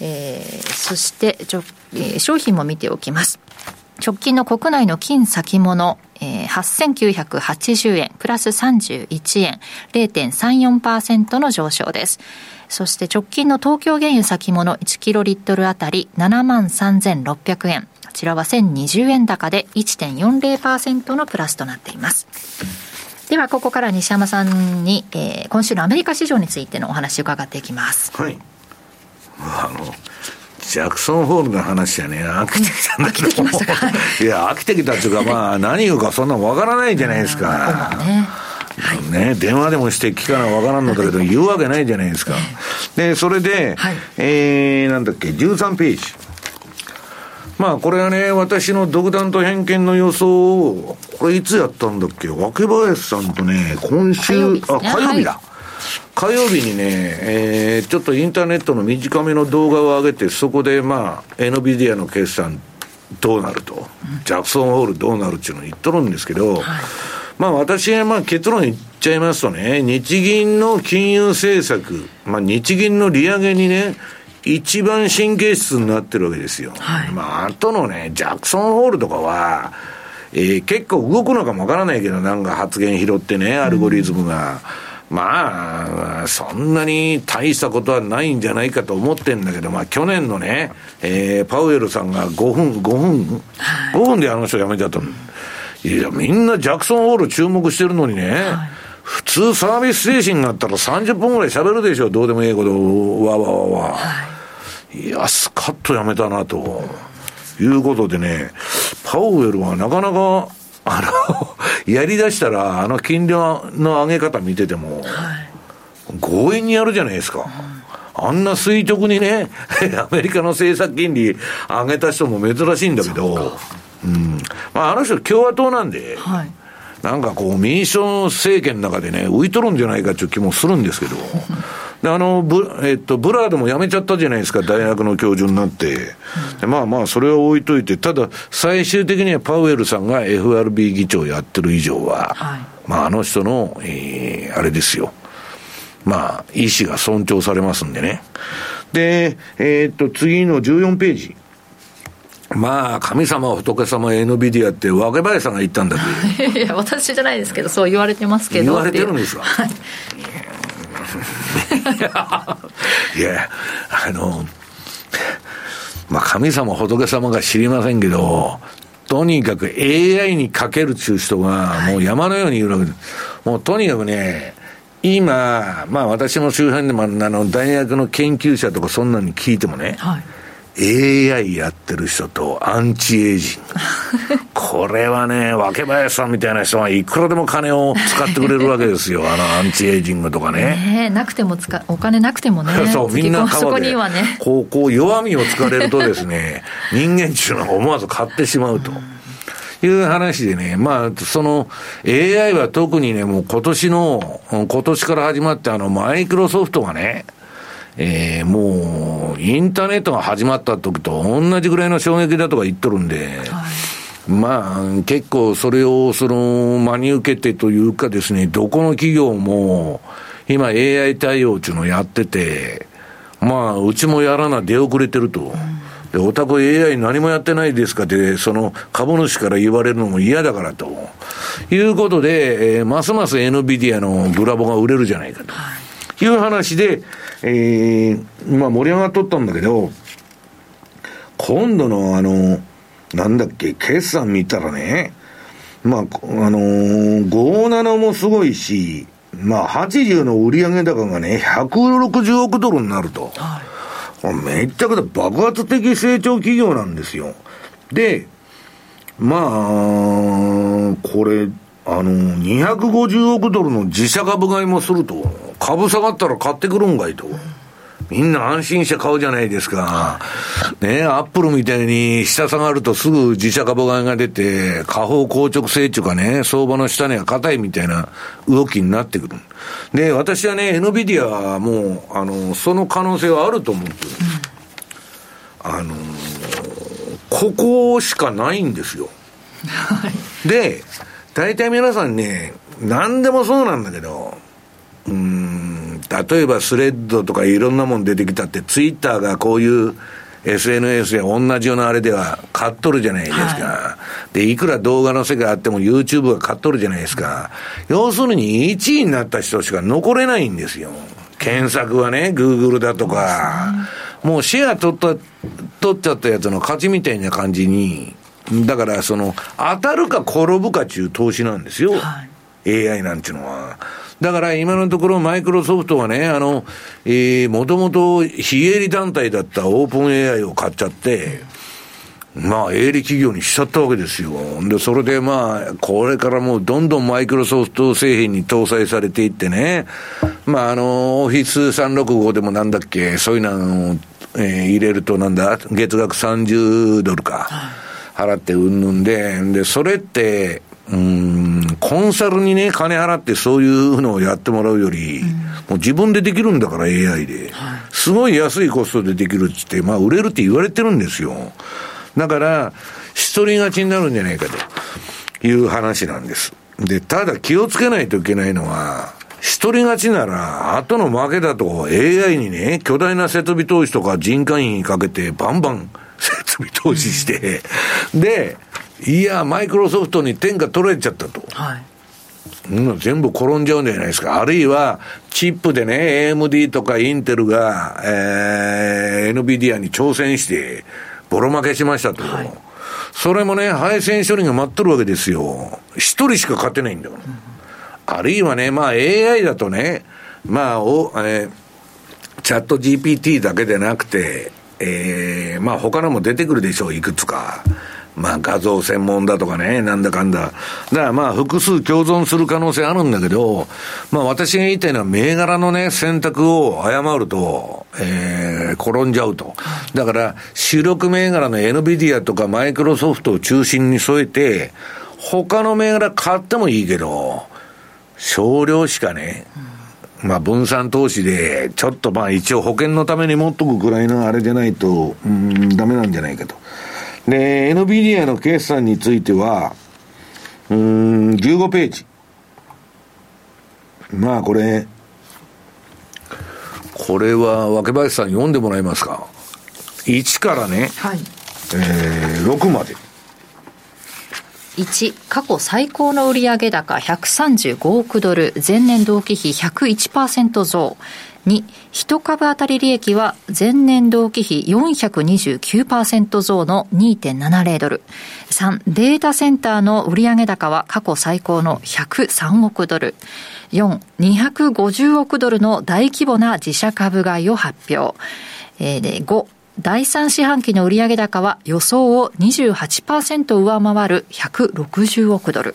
えー、そしてちょ、えー、商品も見ておきます。直近の国内の金先物、えー、8980円、プラス31円、0.34%の上昇です。そして直近の東京原油先物1キロリットルあたり7万3600円。こちらは1020円高で1.40%のプラスとなっています。では、ここから西山さんに、えー、今週のアメリカ市場についてのお話を伺っていきます。はい。あのジャクソンホールの話はね、飽きてきたんだけど、いや、飽きてきたっていうか、まあ、何言うかそんなわからないじゃないですか。ね。はい、ね、電話でもして聞かなわからんのだけど、言うわけないじゃないですか。で、それで、はい、えー、なんだっけ、13ページ。まあ、これはね、私の独断と偏見の予想を、これいつやったんだっけ、若林さんとね、今週、火ね、あ、火曜日だ。はい火曜日にね、えー、ちょっとインターネットの短めの動画を上げて、そこでまあ、エノビディアの決算どうなると、うん、ジャクソンホールどうなるっていうのを言っとるんですけど、はい、まあ私はまあ結論言っちゃいますとね、日銀の金融政策、まあ日銀の利上げにね、一番神経質になってるわけですよ。はい、まあ、あとのね、ジャクソンホールとかは、えー、結構動くのかもわからないけど、なんか発言拾ってね、アルゴリズムが。うんまあ、そんなに大したことはないんじゃないかと思ってんだけど、まあ、去年のね、えー、パウエルさんが5分、5分、5分であの人辞めちゃったの。いや、みんなジャクソンホール注目してるのにね、はい、普通サービス精神があったら30分ぐらい喋るでしょ、どうでもいいこと、わわわわ。はい、いや、スカッと辞めたなと。いうことでね、パウエルはなかなかあの、やりだしたら、あの金利の上げ方見てても、強引にやるじゃないですか。あんな垂直にね、アメリカの政策金利上げた人も珍しいんだけど、うん。まあ、あの人共和党なんで、はい、なんかこう民主党政権の中でね、浮いとるんじゃないかっていう気もするんですけど、で、あの、ブ,、えっと、ブラードも辞めちゃったじゃないですか、大学の教授になって。でまあまあ、それは置いといて、ただ、最終的にはパウエルさんが FRB 議長やってる以上は、はい、まあ、あの人の、えー、あれですよ。まあ、意思が尊重されますんでね。で、えー、っと、次の14ページ。まあ、神様、仏様、NVIDIA って、若林さんが言ったんだけど。いや、私じゃないですけど、そう言われてますけど。言われてるんですか？はい いや、あの、まあ、神様、仏様が知りませんけど、とにかく AI にかけるっていう人が、もう山のようにいるわけです。もうとにかくね、今、まあ私の周辺でもあの大学の研究者とかそんなに聞いてもね、はい、AI やってる人とアンチエイジング。これはね、若林さんみたいな人はいくらでも金を使ってくれるわけですよ。あのアンチエイジングとかね。ねなくても使、お金なくてもね。そう、みんなそこにはね。こう、こう弱みを突かれるとですね、人間っていうのは思わず買ってしまうと。いう話でね、まあ、その AI は特にね、もう今年の、今年から始まってあのマイクロソフトがね、えー、もう、インターネットが始まった時と同じぐらいの衝撃だとか言っとるんで、はい、まあ、結構それを、その、真に受けてというかですね、どこの企業も、今 AI 対応っていうのをやってて、まあ、うちもやらな出遅れてると。で、お宅 AI 何もやってないですかって、その株主から言われるのも嫌だからと。いうことで、えー、ますます NVIDIA のブラボが売れるじゃないかと。いう話で、えー、まあ盛り上がっとったんだけど、今度のあの、なんだっけ、決算見たらね、まあ、あのー、57もすごいし、まあ、80の売上高がね、160億ドルになると。はい、めっちゃくちゃ爆発的成長企業なんですよ。で、まあ、これ、あの、250億ドルの自社株買いもすると、株下がったら買ってくるんかいと。みんな安心して買うじゃないですか。ねアップルみたいに下下がるとすぐ自社株買いが出て、下方硬直性っていうかね、相場の下には硬いみたいな動きになってくる。で、私はね、エノビディアはもう、あの、その可能性はあると思ってる。あの、ここしかないんですよ。で、大体皆さんね、何でもそうなんだけど、うん、例えばスレッドとかいろんなもん出てきたって、ツイッターがこういう SNS で同じようなあれでは買っとるじゃないですか。はい、で、いくら動画の世界あっても YouTube が買っとるじゃないですか。要するに1位になった人しか残れないんですよ。検索はね、Google だとか。もうシェア取った、取っちゃったやつの勝ちみたいな感じに、だからその、当たるか転ぶかっていう投資なんですよ。はい、AI なんていうのは。だから今のところマイクロソフトはね、あの、えー、もともと非営利団体だったオープン AI を買っちゃって、まあ、営利企業にしちゃったわけですよ。で、それでまあ、これからもうどんどんマイクロソフト製品に搭載されていってね、まあ、あの、オフィス365でもなんだっけ、そういうのを、えー、入れるとなんだ、月額30ドルか、払ってうんぬんで、で、それって、うん、コンサルにね、金払ってそういうのをやってもらうより、うん、もう自分でできるんだから AI で、はい、すごい安いコストでできるって言って、まあ売れるって言われてるんですよ。だから、一人勝ちになるんじゃないかという話なんです。で、ただ気をつけないといけないのは、一人勝ちなら、後の負けだと AI にね、巨大な設備投資とか人件費にかけてバンバン設備投資して、で、いや、マイクロソフトに天下取られちゃったと。はい。うん、全部転んじゃうんじゃないですか。あるいは、チップでね、AMD とかインテルが、えー、NVIDIA に挑戦して、ボロ負けしましたと。はい、それもね、配線処理が待っとるわけですよ。一人しか勝てないんだから。うん、あるいはね、まあ AI だとね、まあ、お、えー、チャット GPT だけでなくて、えー、まあ他のも出てくるでしょう、いくつか。まあ画像専門だとかね、なんだかんだ。だからまあ複数共存する可能性あるんだけど、まあ私が言いたいのは銘柄のね、選択を誤ると、えー、転んじゃうと。だから主力銘柄の NVIDIA とかマイクロソフトを中心に添えて、他の銘柄買ってもいいけど、少量しかね、まあ分散投資で、ちょっとまあ一応保険のために持っとくぐらいのあれでないと、うん、ダメなんじゃないかと。で、NVIDIA の決算については、うん、15ページ。まあこれ、これは若林さん読んでもらえますか？1からね、はい、えー、6まで。1過去最高の売上高135億ドル前年同期比101%増2、1株当たり利益は前年同期比429%増の2.70ドル。3、データセンターの売上高は過去最高の103億ドル。4、250億ドルの大規模な自社株買いを発表。えー、で5、第3四半期の売上高は予想を28%上回る160億ドル。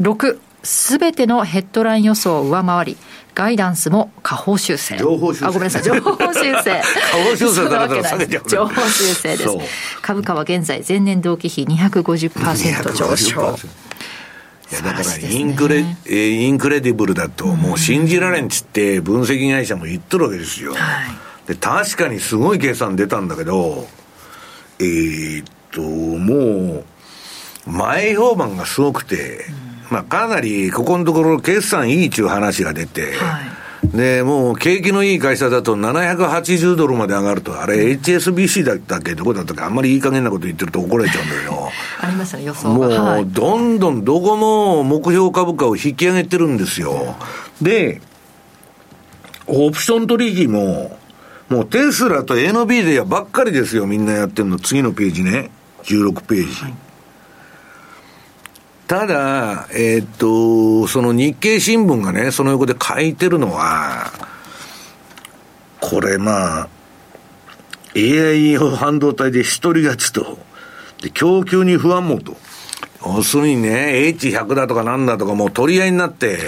6、すべてのヘッドライン予想を上回り、ガイダンスも下方修正。情報修正。あ、ごめんなさい、情報修正。下方修正だら下げちゃう。情報修正です。株価は現在、前年同期比250%上昇。いやだから incre、ね、 incredible だと、もう信じられんちって分析会社も言っとるわけですよ。で確かにすごい計算出たんだけど、えー、っと、もう、前評判がすごくて、まあかなりここのところ決算いいっちゅう話が出て、はい。で、もう景気のいい会社だと780ドルまで上がると、あれ HSBC だったっけ？どこだったか、あんまりいい加減なこと言ってると怒られちゃうんだけど。ありましたね、予想もう、どんどんどこも目標株価を引き上げてるんですよ。で、オプション取引も、もうテスラと NB ばっかりですよ、みんなやってるの。次のページね。16ページ。はいただ、えー、っと、その日経新聞がね、その横で書いてるのは、これまあ、AI 半導体で一人勝ちと、で、供給に不安もと。要するにね、H100 だとかなんだとかもう取り合いになって、はい、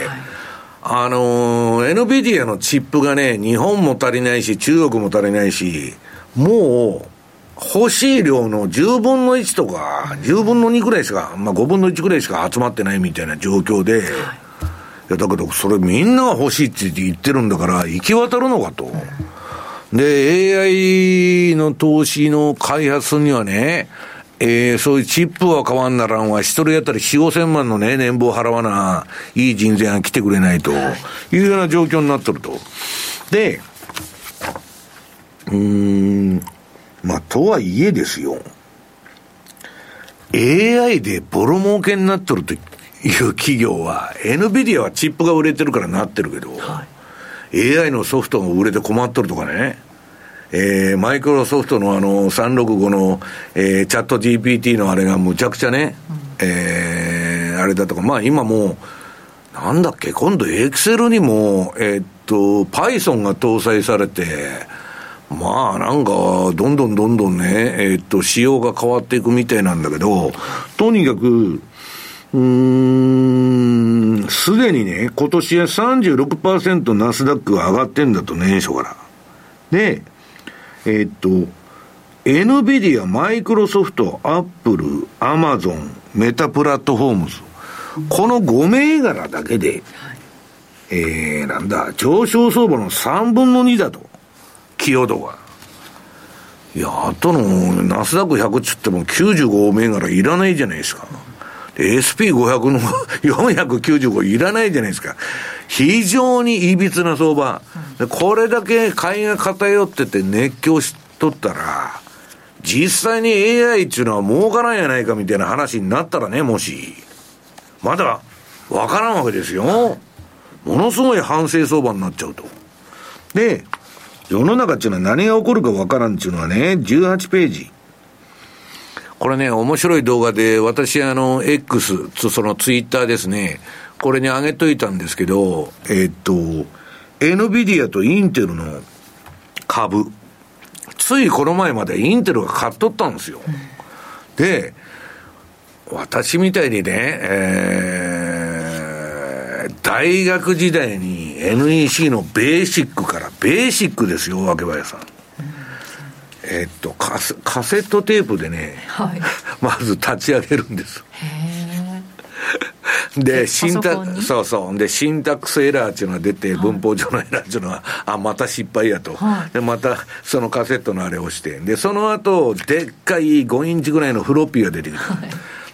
あのー、NVIDIA のチップがね、日本も足りないし、中国も足りないし、もう、欲しい量の10分の1とか、10分の2ぐらいしか、まあ5分の1ぐらいしか集まってないみたいな状況で、はい、いやだけど、それみんなが欲しいって言ってるんだから、行き渡るのかと。で、AI の投資の開発にはね、えー、そういうチップは変わんならんわ、一人当たり4、5千万のね、年俸払わな、いい人材が来てくれないと、いうような状況になってると。で、うーん、まあ、とはいえですよ。AI でボロ儲けになってるという企業は、NVIDIA はチップが売れてるからなってるけど、はい、AI のソフトが売れて困っとるとかね、えー、マイクロソフトのあの365の、えー、チャット GPT のあれがむちゃくちゃね、うん、えー、あれだとか、まあ今もう、なんだっけ、今度エクセルにも、えー、っと、Python が搭載されて、まあなんか、どんどんどんどんね、えー、っと、仕様が変わっていくみたいなんだけど、とにかく、うーん、すでにね、今年は36%ナスダックが上がってんだと、年初から。で、えー、っと、エヌビディア、マイクロソフト、アップル、アマゾン、メタプラットフォームズ。この5銘柄だけで、えー、なんだ、上昇相場の3分の2だと。寄与度が。いや、あとの、ナスダック100っつっても95銘柄いらないじゃないですか。SP500 の495いらないじゃないですか。非常にいびつな相場。これだけ買いが偏ってて熱狂しとったら、実際に AI っていうのは儲からんやないかみたいな話になったらね、もし。まだ、わからんわけですよ。ものすごい反省相場になっちゃうと。で、世の中っていうのは何が起こるかわからんっていうのはね、18ページ。これね、面白い動画で、私、あの、X、そのツイッターですね、これに上げといたんですけど、えー、っと、NVIDIA とインテルの株、ついこの前までインテルが買っとったんですよ。で、私みたいにね、えー、大学時代に NEC のベーシックからベーシックですよ若林さん、えー、っとカセカセットテープでね、はい、まず立ち上げるんですで、シンタ、そうそう。で、シンタックスエラーっていうのが出て、文法上のエラーっていうのは、あ、また失敗やと。はい、で、また、そのカセットのあれをして。で、その後、でっかい5インチぐらいのフロッピーが出てきた。はい、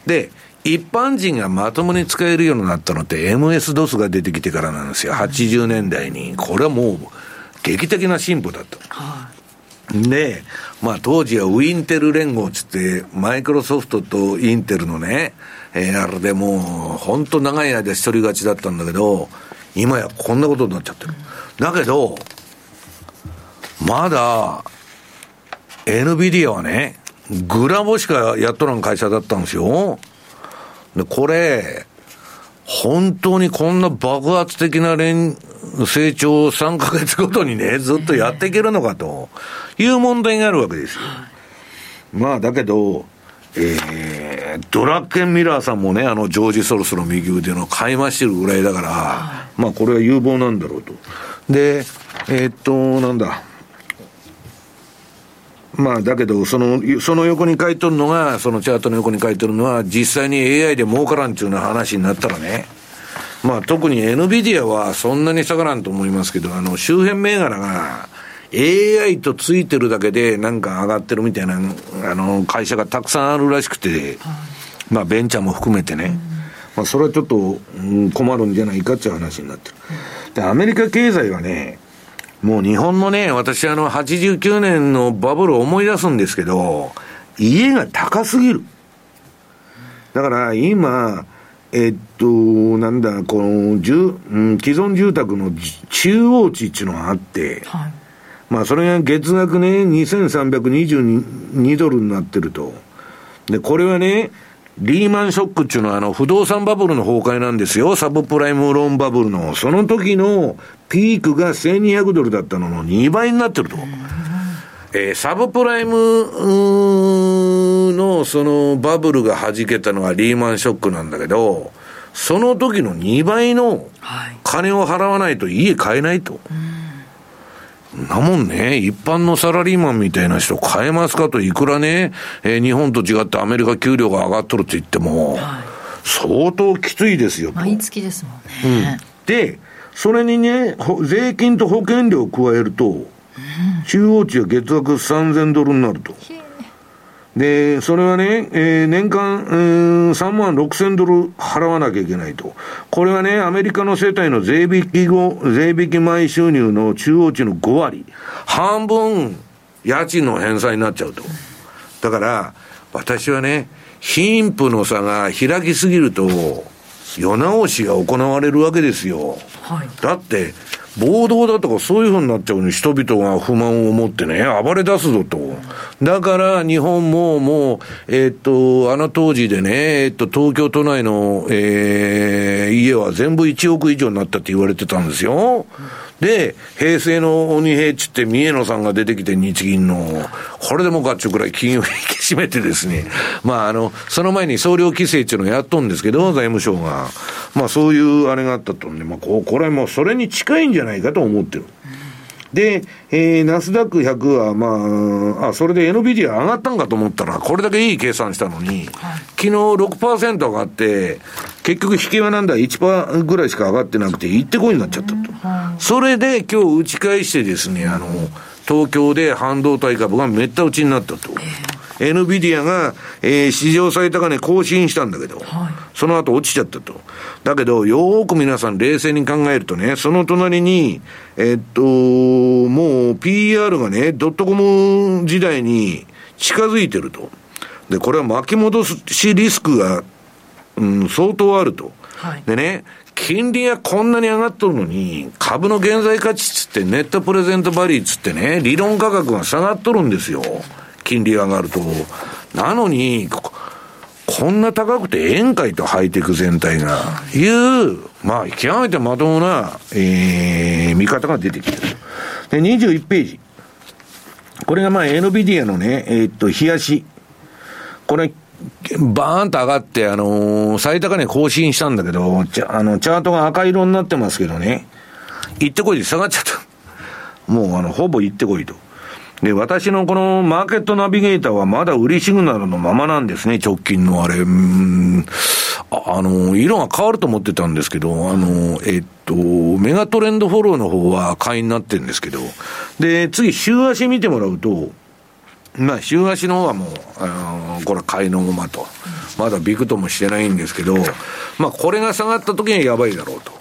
で、一般人がまともに使えるようになったのって MS-DOS が出てきてからなんですよ。80年代に。これはもう劇的な進歩だと。で、まあ当時はウィンテル連合つって、マイクロソフトとインテルのね、えー、あれでもう、本当長い間一人勝ちだったんだけど、今やこんなことになっちゃってる。だけど、まだ、NVIDIA はね、グラボしかやっとらん会社だったんですよ。で、これ、本当にこんな爆発的な連成長を3ヶ月ごとにね、ずっとやっていけるのかという問題があるわけですよ。まあ、だけど、えー、ドラッケン・ミラーさんもね、あの、ジョージ・ソロスの右腕の買い増してるぐらいだから、まあ、これは有望なんだろうと。で、えー、っと、なんだ。まあ、だけど、その、その横に書いとるのが、そのチャートの横に書いてるのは、実際に AI で儲からんっていうような話になったらね、まあ、特に NVIDIA はそんなに下がらんと思いますけど、あの、周辺銘柄が、AI とついてるだけでなんか上がってるみたいな、あの、会社がたくさんあるらしくて、まあ、ベンチャーも含めてね、まあ、それはちょっと、うん、困るんじゃないかっていう話になってる。で、アメリカ経済はね、もう日本のね、私あの89年のバブルを思い出すんですけど、家が高すぎる。だから今、えっと、なんだ、この、うん、既存住宅の中央値っていうのがあって、はい、まあそれが月額ね、2322ドルになってると。で、これはね、リーマンショックっていうのはあの不動産バブルの崩壊なんですよ。サブプライムローンバブルの。その時のピークが1200ドルだったのの2倍になってると。えー、サブプライムのそのバブルが弾けたのはリーマンショックなんだけど、その時の2倍の金を払わないと家買えないと。なもんね、一般のサラリーマンみたいな人買えますかと、いくらね、えー、日本と違ってアメリカ給料が上がっとるって言っても、相当きついですよ毎月ですもんね。うん、で、それにね、税金と保険料を加えると、中央値は月額3000ドルになると。で、それはね、えー、年間、えー、3万6千ドル払わなきゃいけないと。これはね、アメリカの世帯の税引き後、税引き前収入の中央値の5割。半分、家賃の返済になっちゃうと。だから、私はね、貧富の差が開きすぎると、世直しが行われるわけですよ。はい、だって、暴動だとかそういうふうになっちゃうのに人々が不満を持ってね、暴れ出すぞと。だから日本ももう、えー、っと、あの当時でね、えー、っと、東京都内の、えー、家は全部1億以上になったって言われてたんですよ。で、平成の鬼平っつって三重野さんが出てきて日銀の、これでもかっちゅうくらい金融引き締めてですね、まああの、その前に総量規制っていうのをやっとんですけど、財務省が。まあそういうあれがあったとんで、まあここれもうそれに近いんじゃないかと思ってる。で、えー、ナスダック100は、まあ、あ、それで NVIDIA 上がったんかと思ったら、これだけいい計算したのに、はい、昨日6%上がって、結局引きはなんだ、1%ぐらいしか上がってなくて、行ってこいになっちゃったと。それで今日打ち返してですね、あの、東京で半導体株がめった打ちになったと。エヌビディアが、えー、史上最高値更新したんだけど、はい、その後落ちちゃったと。だけど、よーく皆さん冷静に考えるとね、その隣に、えー、っと、もう PR がね、ドットコム時代に近づいてると。で、これは巻き戻しリスクが、うん、相当あると。はい、でね、金利がこんなに上がっとるのに、株の現在価値つって、ネットプレゼントバリーつってね、理論価格が下がっとるんですよ。金利上がると。なのに、こんな高くて円買いとハイテク全体が、いう、まあ、極めてまともな、えー、見方が出てきてる。で、21ページ。これがまあ、NVIDIA のね、えー、っと、冷やし。これ、バーンと上がって、あのー、最高値更新したんだけど、ちあの、チャートが赤色になってますけどね、行ってこいで下がっちゃった。もう、あの、ほぼ行ってこいと。で、私のこのマーケットナビゲーターはまだ売りシグナルのままなんですね、直近のあれ。うんあの、色が変わると思ってたんですけど、あの、えっと、メガトレンドフォローの方は買いになってるんですけど、で、次、週足見てもらうと、まあ、週足の方はもう、あのこれは買いのままと。まだビクともしてないんですけど、まあ、これが下がった時にはやばいだろうと。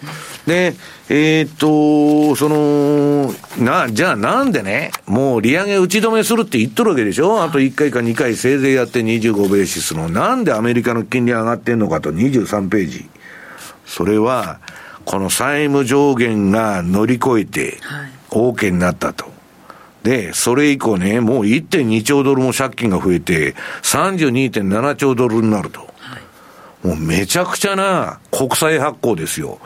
で、えー、っと、その、な、じゃあなんでね、もう利上げ打ち止めするって言っとるわけでしょ？あと1回か2回せいぜいやって25ベーシスの。なんでアメリカの金利上がってんのかと23ページ。それは、この債務上限が乗り越えて、OK になったと。で、それ以降ね、もう1.2兆ドルも借金が増えて、32.7兆ドルになると。もうめちゃくちゃな国債発行ですよ。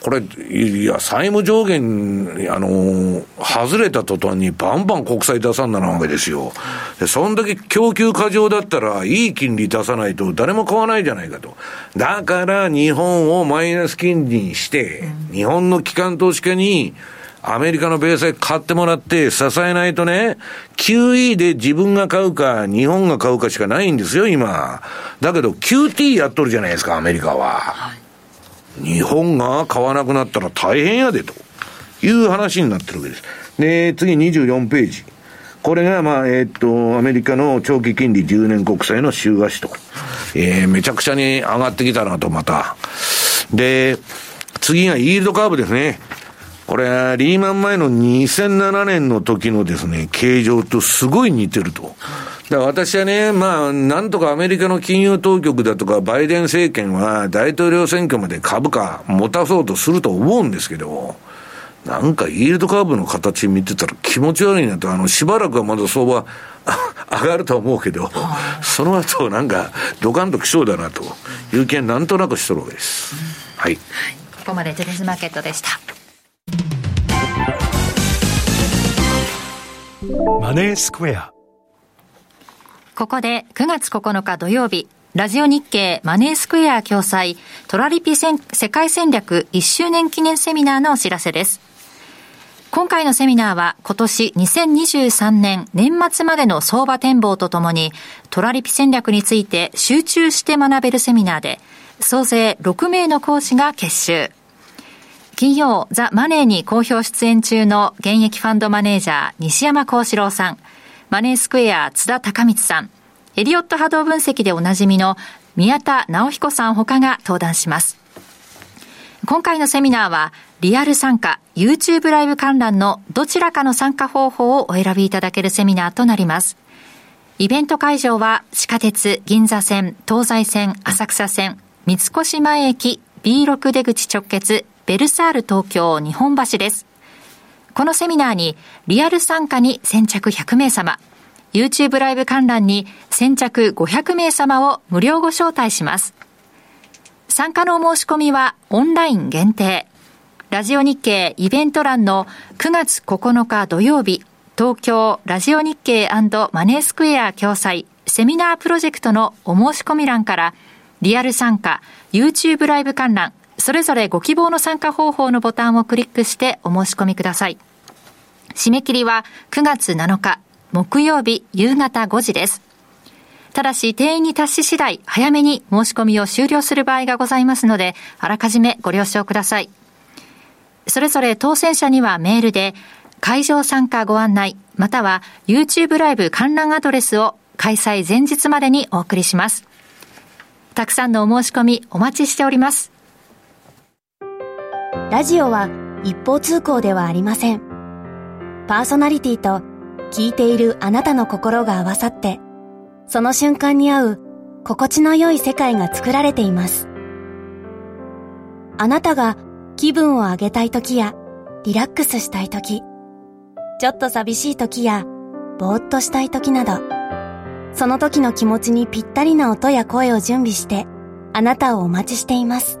これ、いや、債務上限、あの外れた途端にバンバン国債出さんなわけですよ。で、そんだけ供給過剰だったら、いい金利出さないと誰も買わないじゃないかと。だから、日本をマイナス金利にして、日本の機関投資家に、アメリカの米債買ってもらって支えないとね、QE で自分が買うか、日本が買うかしかないんですよ、今。だけど QT やっとるじゃないですか、アメリカは。日本が買わなくなったら大変やで、という話になってるわけです。で、次24ページ。これが、まあ、えー、っと、アメリカの長期金利10年国債の週足と。えー、めちゃくちゃに上がってきたなと、また。で、次がイールドカーブですね。これ、リーマン前の2007年の時のですね、形状とすごい似てると。だから私はね、まあ、なんとかアメリカの金融当局だとか、バイデン政権は大統領選挙まで株価持たそうとすると思うんですけど、なんかイールドカーブの形見てたら気持ち悪いなと、あの、しばらくはまだ相場 上がると思うけど、その後なんかドカンと来そうだなという気はなんとなくしとるわけです。ここまでテレスマーケットでした。マネースクエア。ここで9月9日土曜日ラジオ日経マネースクエア共催トラリピ世界戦略1周年記念セミナーのお知らせです。今回のセミナーは今年2023年年末までの相場展望とともにトラリピ戦略について集中して学べるセミナーで総勢6名の講師が結集。金曜、ザ・マネーに好評出演中の現役ファンドマネージャー、西山幸四郎さん、マネースクエア、津田隆光さん、エリオット波動分析でおなじみの宮田直彦さん他が登壇します。今回のセミナーは、リアル参加、YouTube ライブ観覧のどちらかの参加方法をお選びいただけるセミナーとなります。イベント会場は地下鉄、銀座線、東西線、浅草線、三越前駅、B6 出口直結、ベルサール東京日本橋です。このセミナーにリアル参加に先着100名様、YouTube ライブ観覧に先着500名様を無料ご招待します。参加のお申し込みはオンライン限定。ラジオ日経イベント欄の9月9日土曜日、東京ラジオ日経マネースクエア共催セミナープロジェクトのお申し込み欄からリアル参加、YouTube ライブ観覧、それぞれご希望の参加方法のボタンをクリックしてお申し込みください。締め切りは9月7日木曜日夕方5時です。ただし定員に達し次第早めに申し込みを終了する場合がございますのであらかじめご了承ください。それぞれ当選者にはメールで会場参加ご案内または YouTube ライブ観覧アドレスを開催前日までにお送りします。たくさんのお申し込みお待ちしております。ラジオは一方通行ではありません。パーソナリティと聞いているあなたの心が合わさって、その瞬間に合う心地の良い世界が作られています。あなたが気分を上げたい時やリラックスしたい時、ちょっと寂しい時やぼーっとしたい時など、その時の気持ちにぴったりな音や声を準備してあなたをお待ちしています。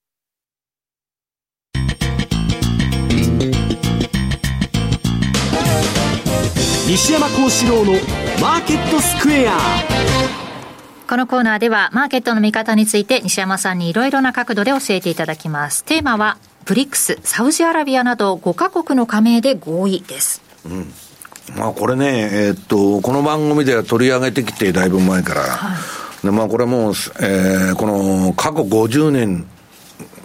西山幸四郎のマーケットスクエア。このコーナーではマーケットの見方について西山さんにいろいろな角度で教えていただきます。テーマはブリックスサウジアラビアなど5カ国の加盟で合意です、うん。まあ、これね、えー、っとこの番組では取り上げてきてだいぶ前から、はい、でまあ、これもう、えー、この過去50年、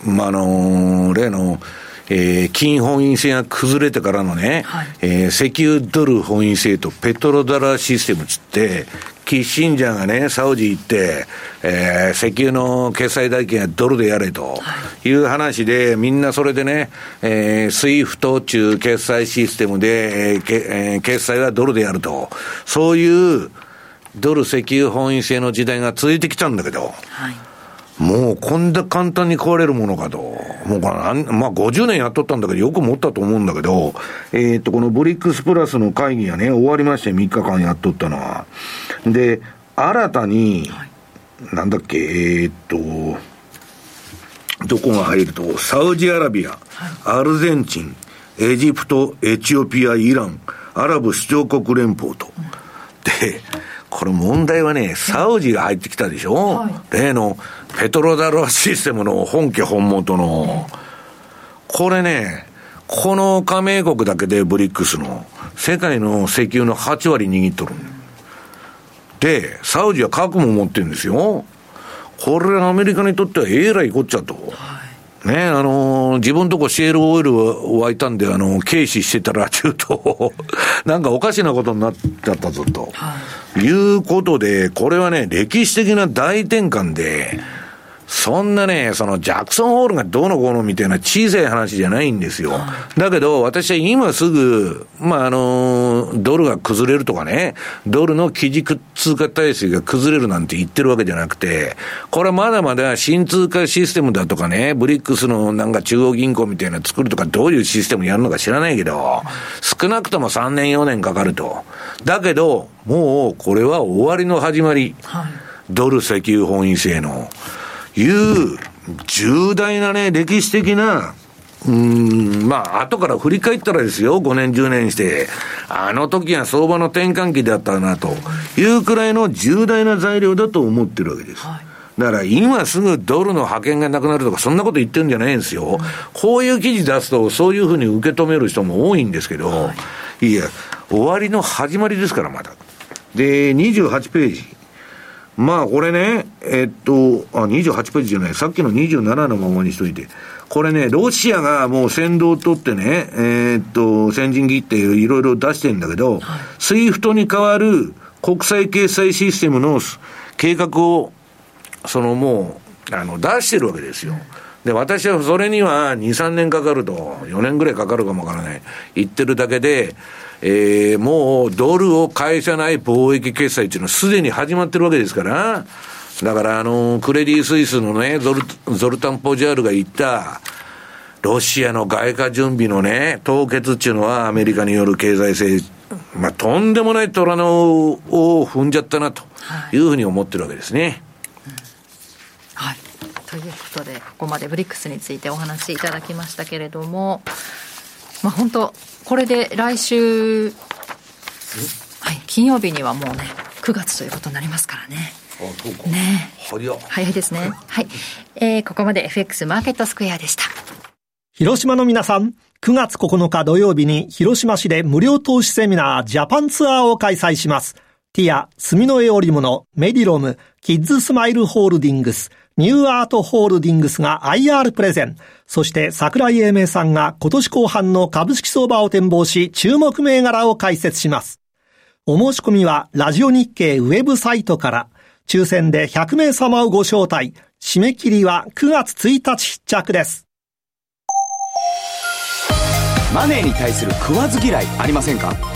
まあ、あの例のえー、金本位制が崩れてからのね、はい、えー、石油ドル本位制とペトロダラーシステムつって、キッシンジャーがね、サウジ行って、えー、石油の決済代金はドルでやれという話で、みんなそれでね、えー、スイフト中決済システムで、えーけえー、決済はドルでやると。そういうドル石油本位制の時代が続いてきたんだけど、はいもうこんな簡単に壊れるものかと。もうこれ、まあ50年やっとったんだけど、よく持ったと思うんだけど、えっ、と、このブリックスプラスの会議がね、終わりまして、3日間やっとったのは。で、新たに、なんだっけ、えっ、と、どこが入ると、サウジアラビア、アルゼンチン、エジプト、エチオピア、イラン、アラブ首長国連邦と。で、これ問題はね、サウジが入ってきたでしょ、はい、例のペトロダロシステムの本家本元の、これね、この加盟国だけでブリックスの世界の石油の8割握っとる。で、サウジは核も持ってるんですよ。これアメリカにとってはえらいこっちゃと。ね、あのー、自分とこシェールオイル湧いたんで、あのー、軽視してたら、ちゅうと、なんかおかしなことになっちゃったぞと。はい、いうことで、これはね、歴史的な大転換で、そんなね、そのジャクソンホールがどうのこうのみたいな小さい話じゃないんですよ。だけど、私は今すぐ、まあ、あの、ドルが崩れるとかね、ドルの基軸通貨体制が崩れるなんて言ってるわけじゃなくて、これはまだまだ新通貨システムだとかね、ブリックスのなんか中央銀行みたいな作るとかどういうシステムやるのか知らないけど、少なくとも3年4年かかると。だけど、もうこれは終わりの始まり。はい、ドル石油本位制の。いう重大なね、歴史的な、うん、まあ、後から振り返ったらですよ、5年、10年して、あの時は相場の転換期だったな、というくらいの重大な材料だと思ってるわけです。はいだから今すぐドルの派遣がなくなるとか、そんなこと言ってるんじゃないんですよ。こういう記事出すと、そういうふうに受け止める人も多いんですけど、はい、いや、終わりの始まりですから、まだ。で、28ページ。まあこれね、えっと、あ、28ページじゃない、さっきの27のままにしといて。これね、ロシアがもう先導を取ってね、えー、っと、先陣切っていろいろ出してるんだけど、はい、スイフトに代わる国際決済システムの計画を、そのもう、あの、出してるわけですよ。で、私はそれには2、3年かかると、4年ぐらいかかるかもわからない。言ってるだけで、えー、もうドルを返さない貿易決済っていうのはすでに始まってるわけですから、だからあの、クレディ・スイスのね、ゾルゾルタン・ポジャールが言った、ロシアの外貨準備のね、凍結っていうのはアメリカによる経済制、まあ、とんでもない虎のを踏んじゃったなというふうに思ってるわけですね。はい、ということで、ここまでブリックスについてお話しいただきましたけれども、まあ、本当、これで来週、はい、金曜日にはもうね、9月ということになりますからね。あそうかね早早いですね。はい。えー、ここまで FX マーケットスクエアでした。広島の皆さん、9月9日土曜日に広島市で無料投資セミナージャパンツアーを開催します。ティア、住の絵織物、メディロム、キッズスマイルホールディングス、ニューアートホールディングスが IR プレゼン。そして桜井英明さんが今年後半の株式相場を展望し、注目銘柄を解説します。お申し込みはラジオ日経ウェブサイトから、抽選で100名様をご招待。締め切りは9月1日必着です。マネーに対する食わず嫌いありませんか？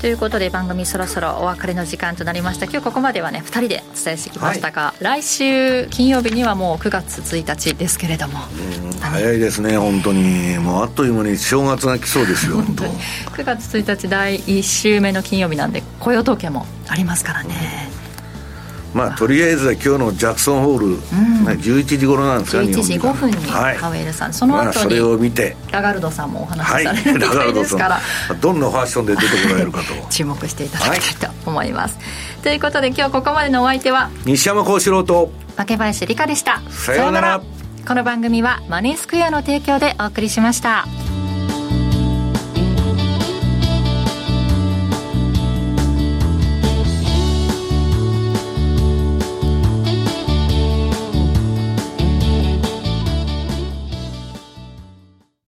ということで番組そろそろお別れの時間となりました。今日ここまではね2人でお伝えしてきましたが、はい、来週金曜日にはもう9月1日ですけれども。早いですね本当に。もうあっという間に正月が来そうですよ 本当9月1日第1週目の金曜日なんで雇用統計もありますからね、まあ、とりあえずは今日のジャクソンホール、うん、11時頃なんですか11時5分にパウエルさん、はい、その後に、まあ、それを見て。ラガルドさんもお話しされるみたいですから、はい、どんなファッションで出てこられるかと。注目していただきたいと思います、はい、ということで今日ここまでのお相手は西山幸四郎と竹林理香でした。さようなら。この番組はマネースクエアの提供でお送りしました。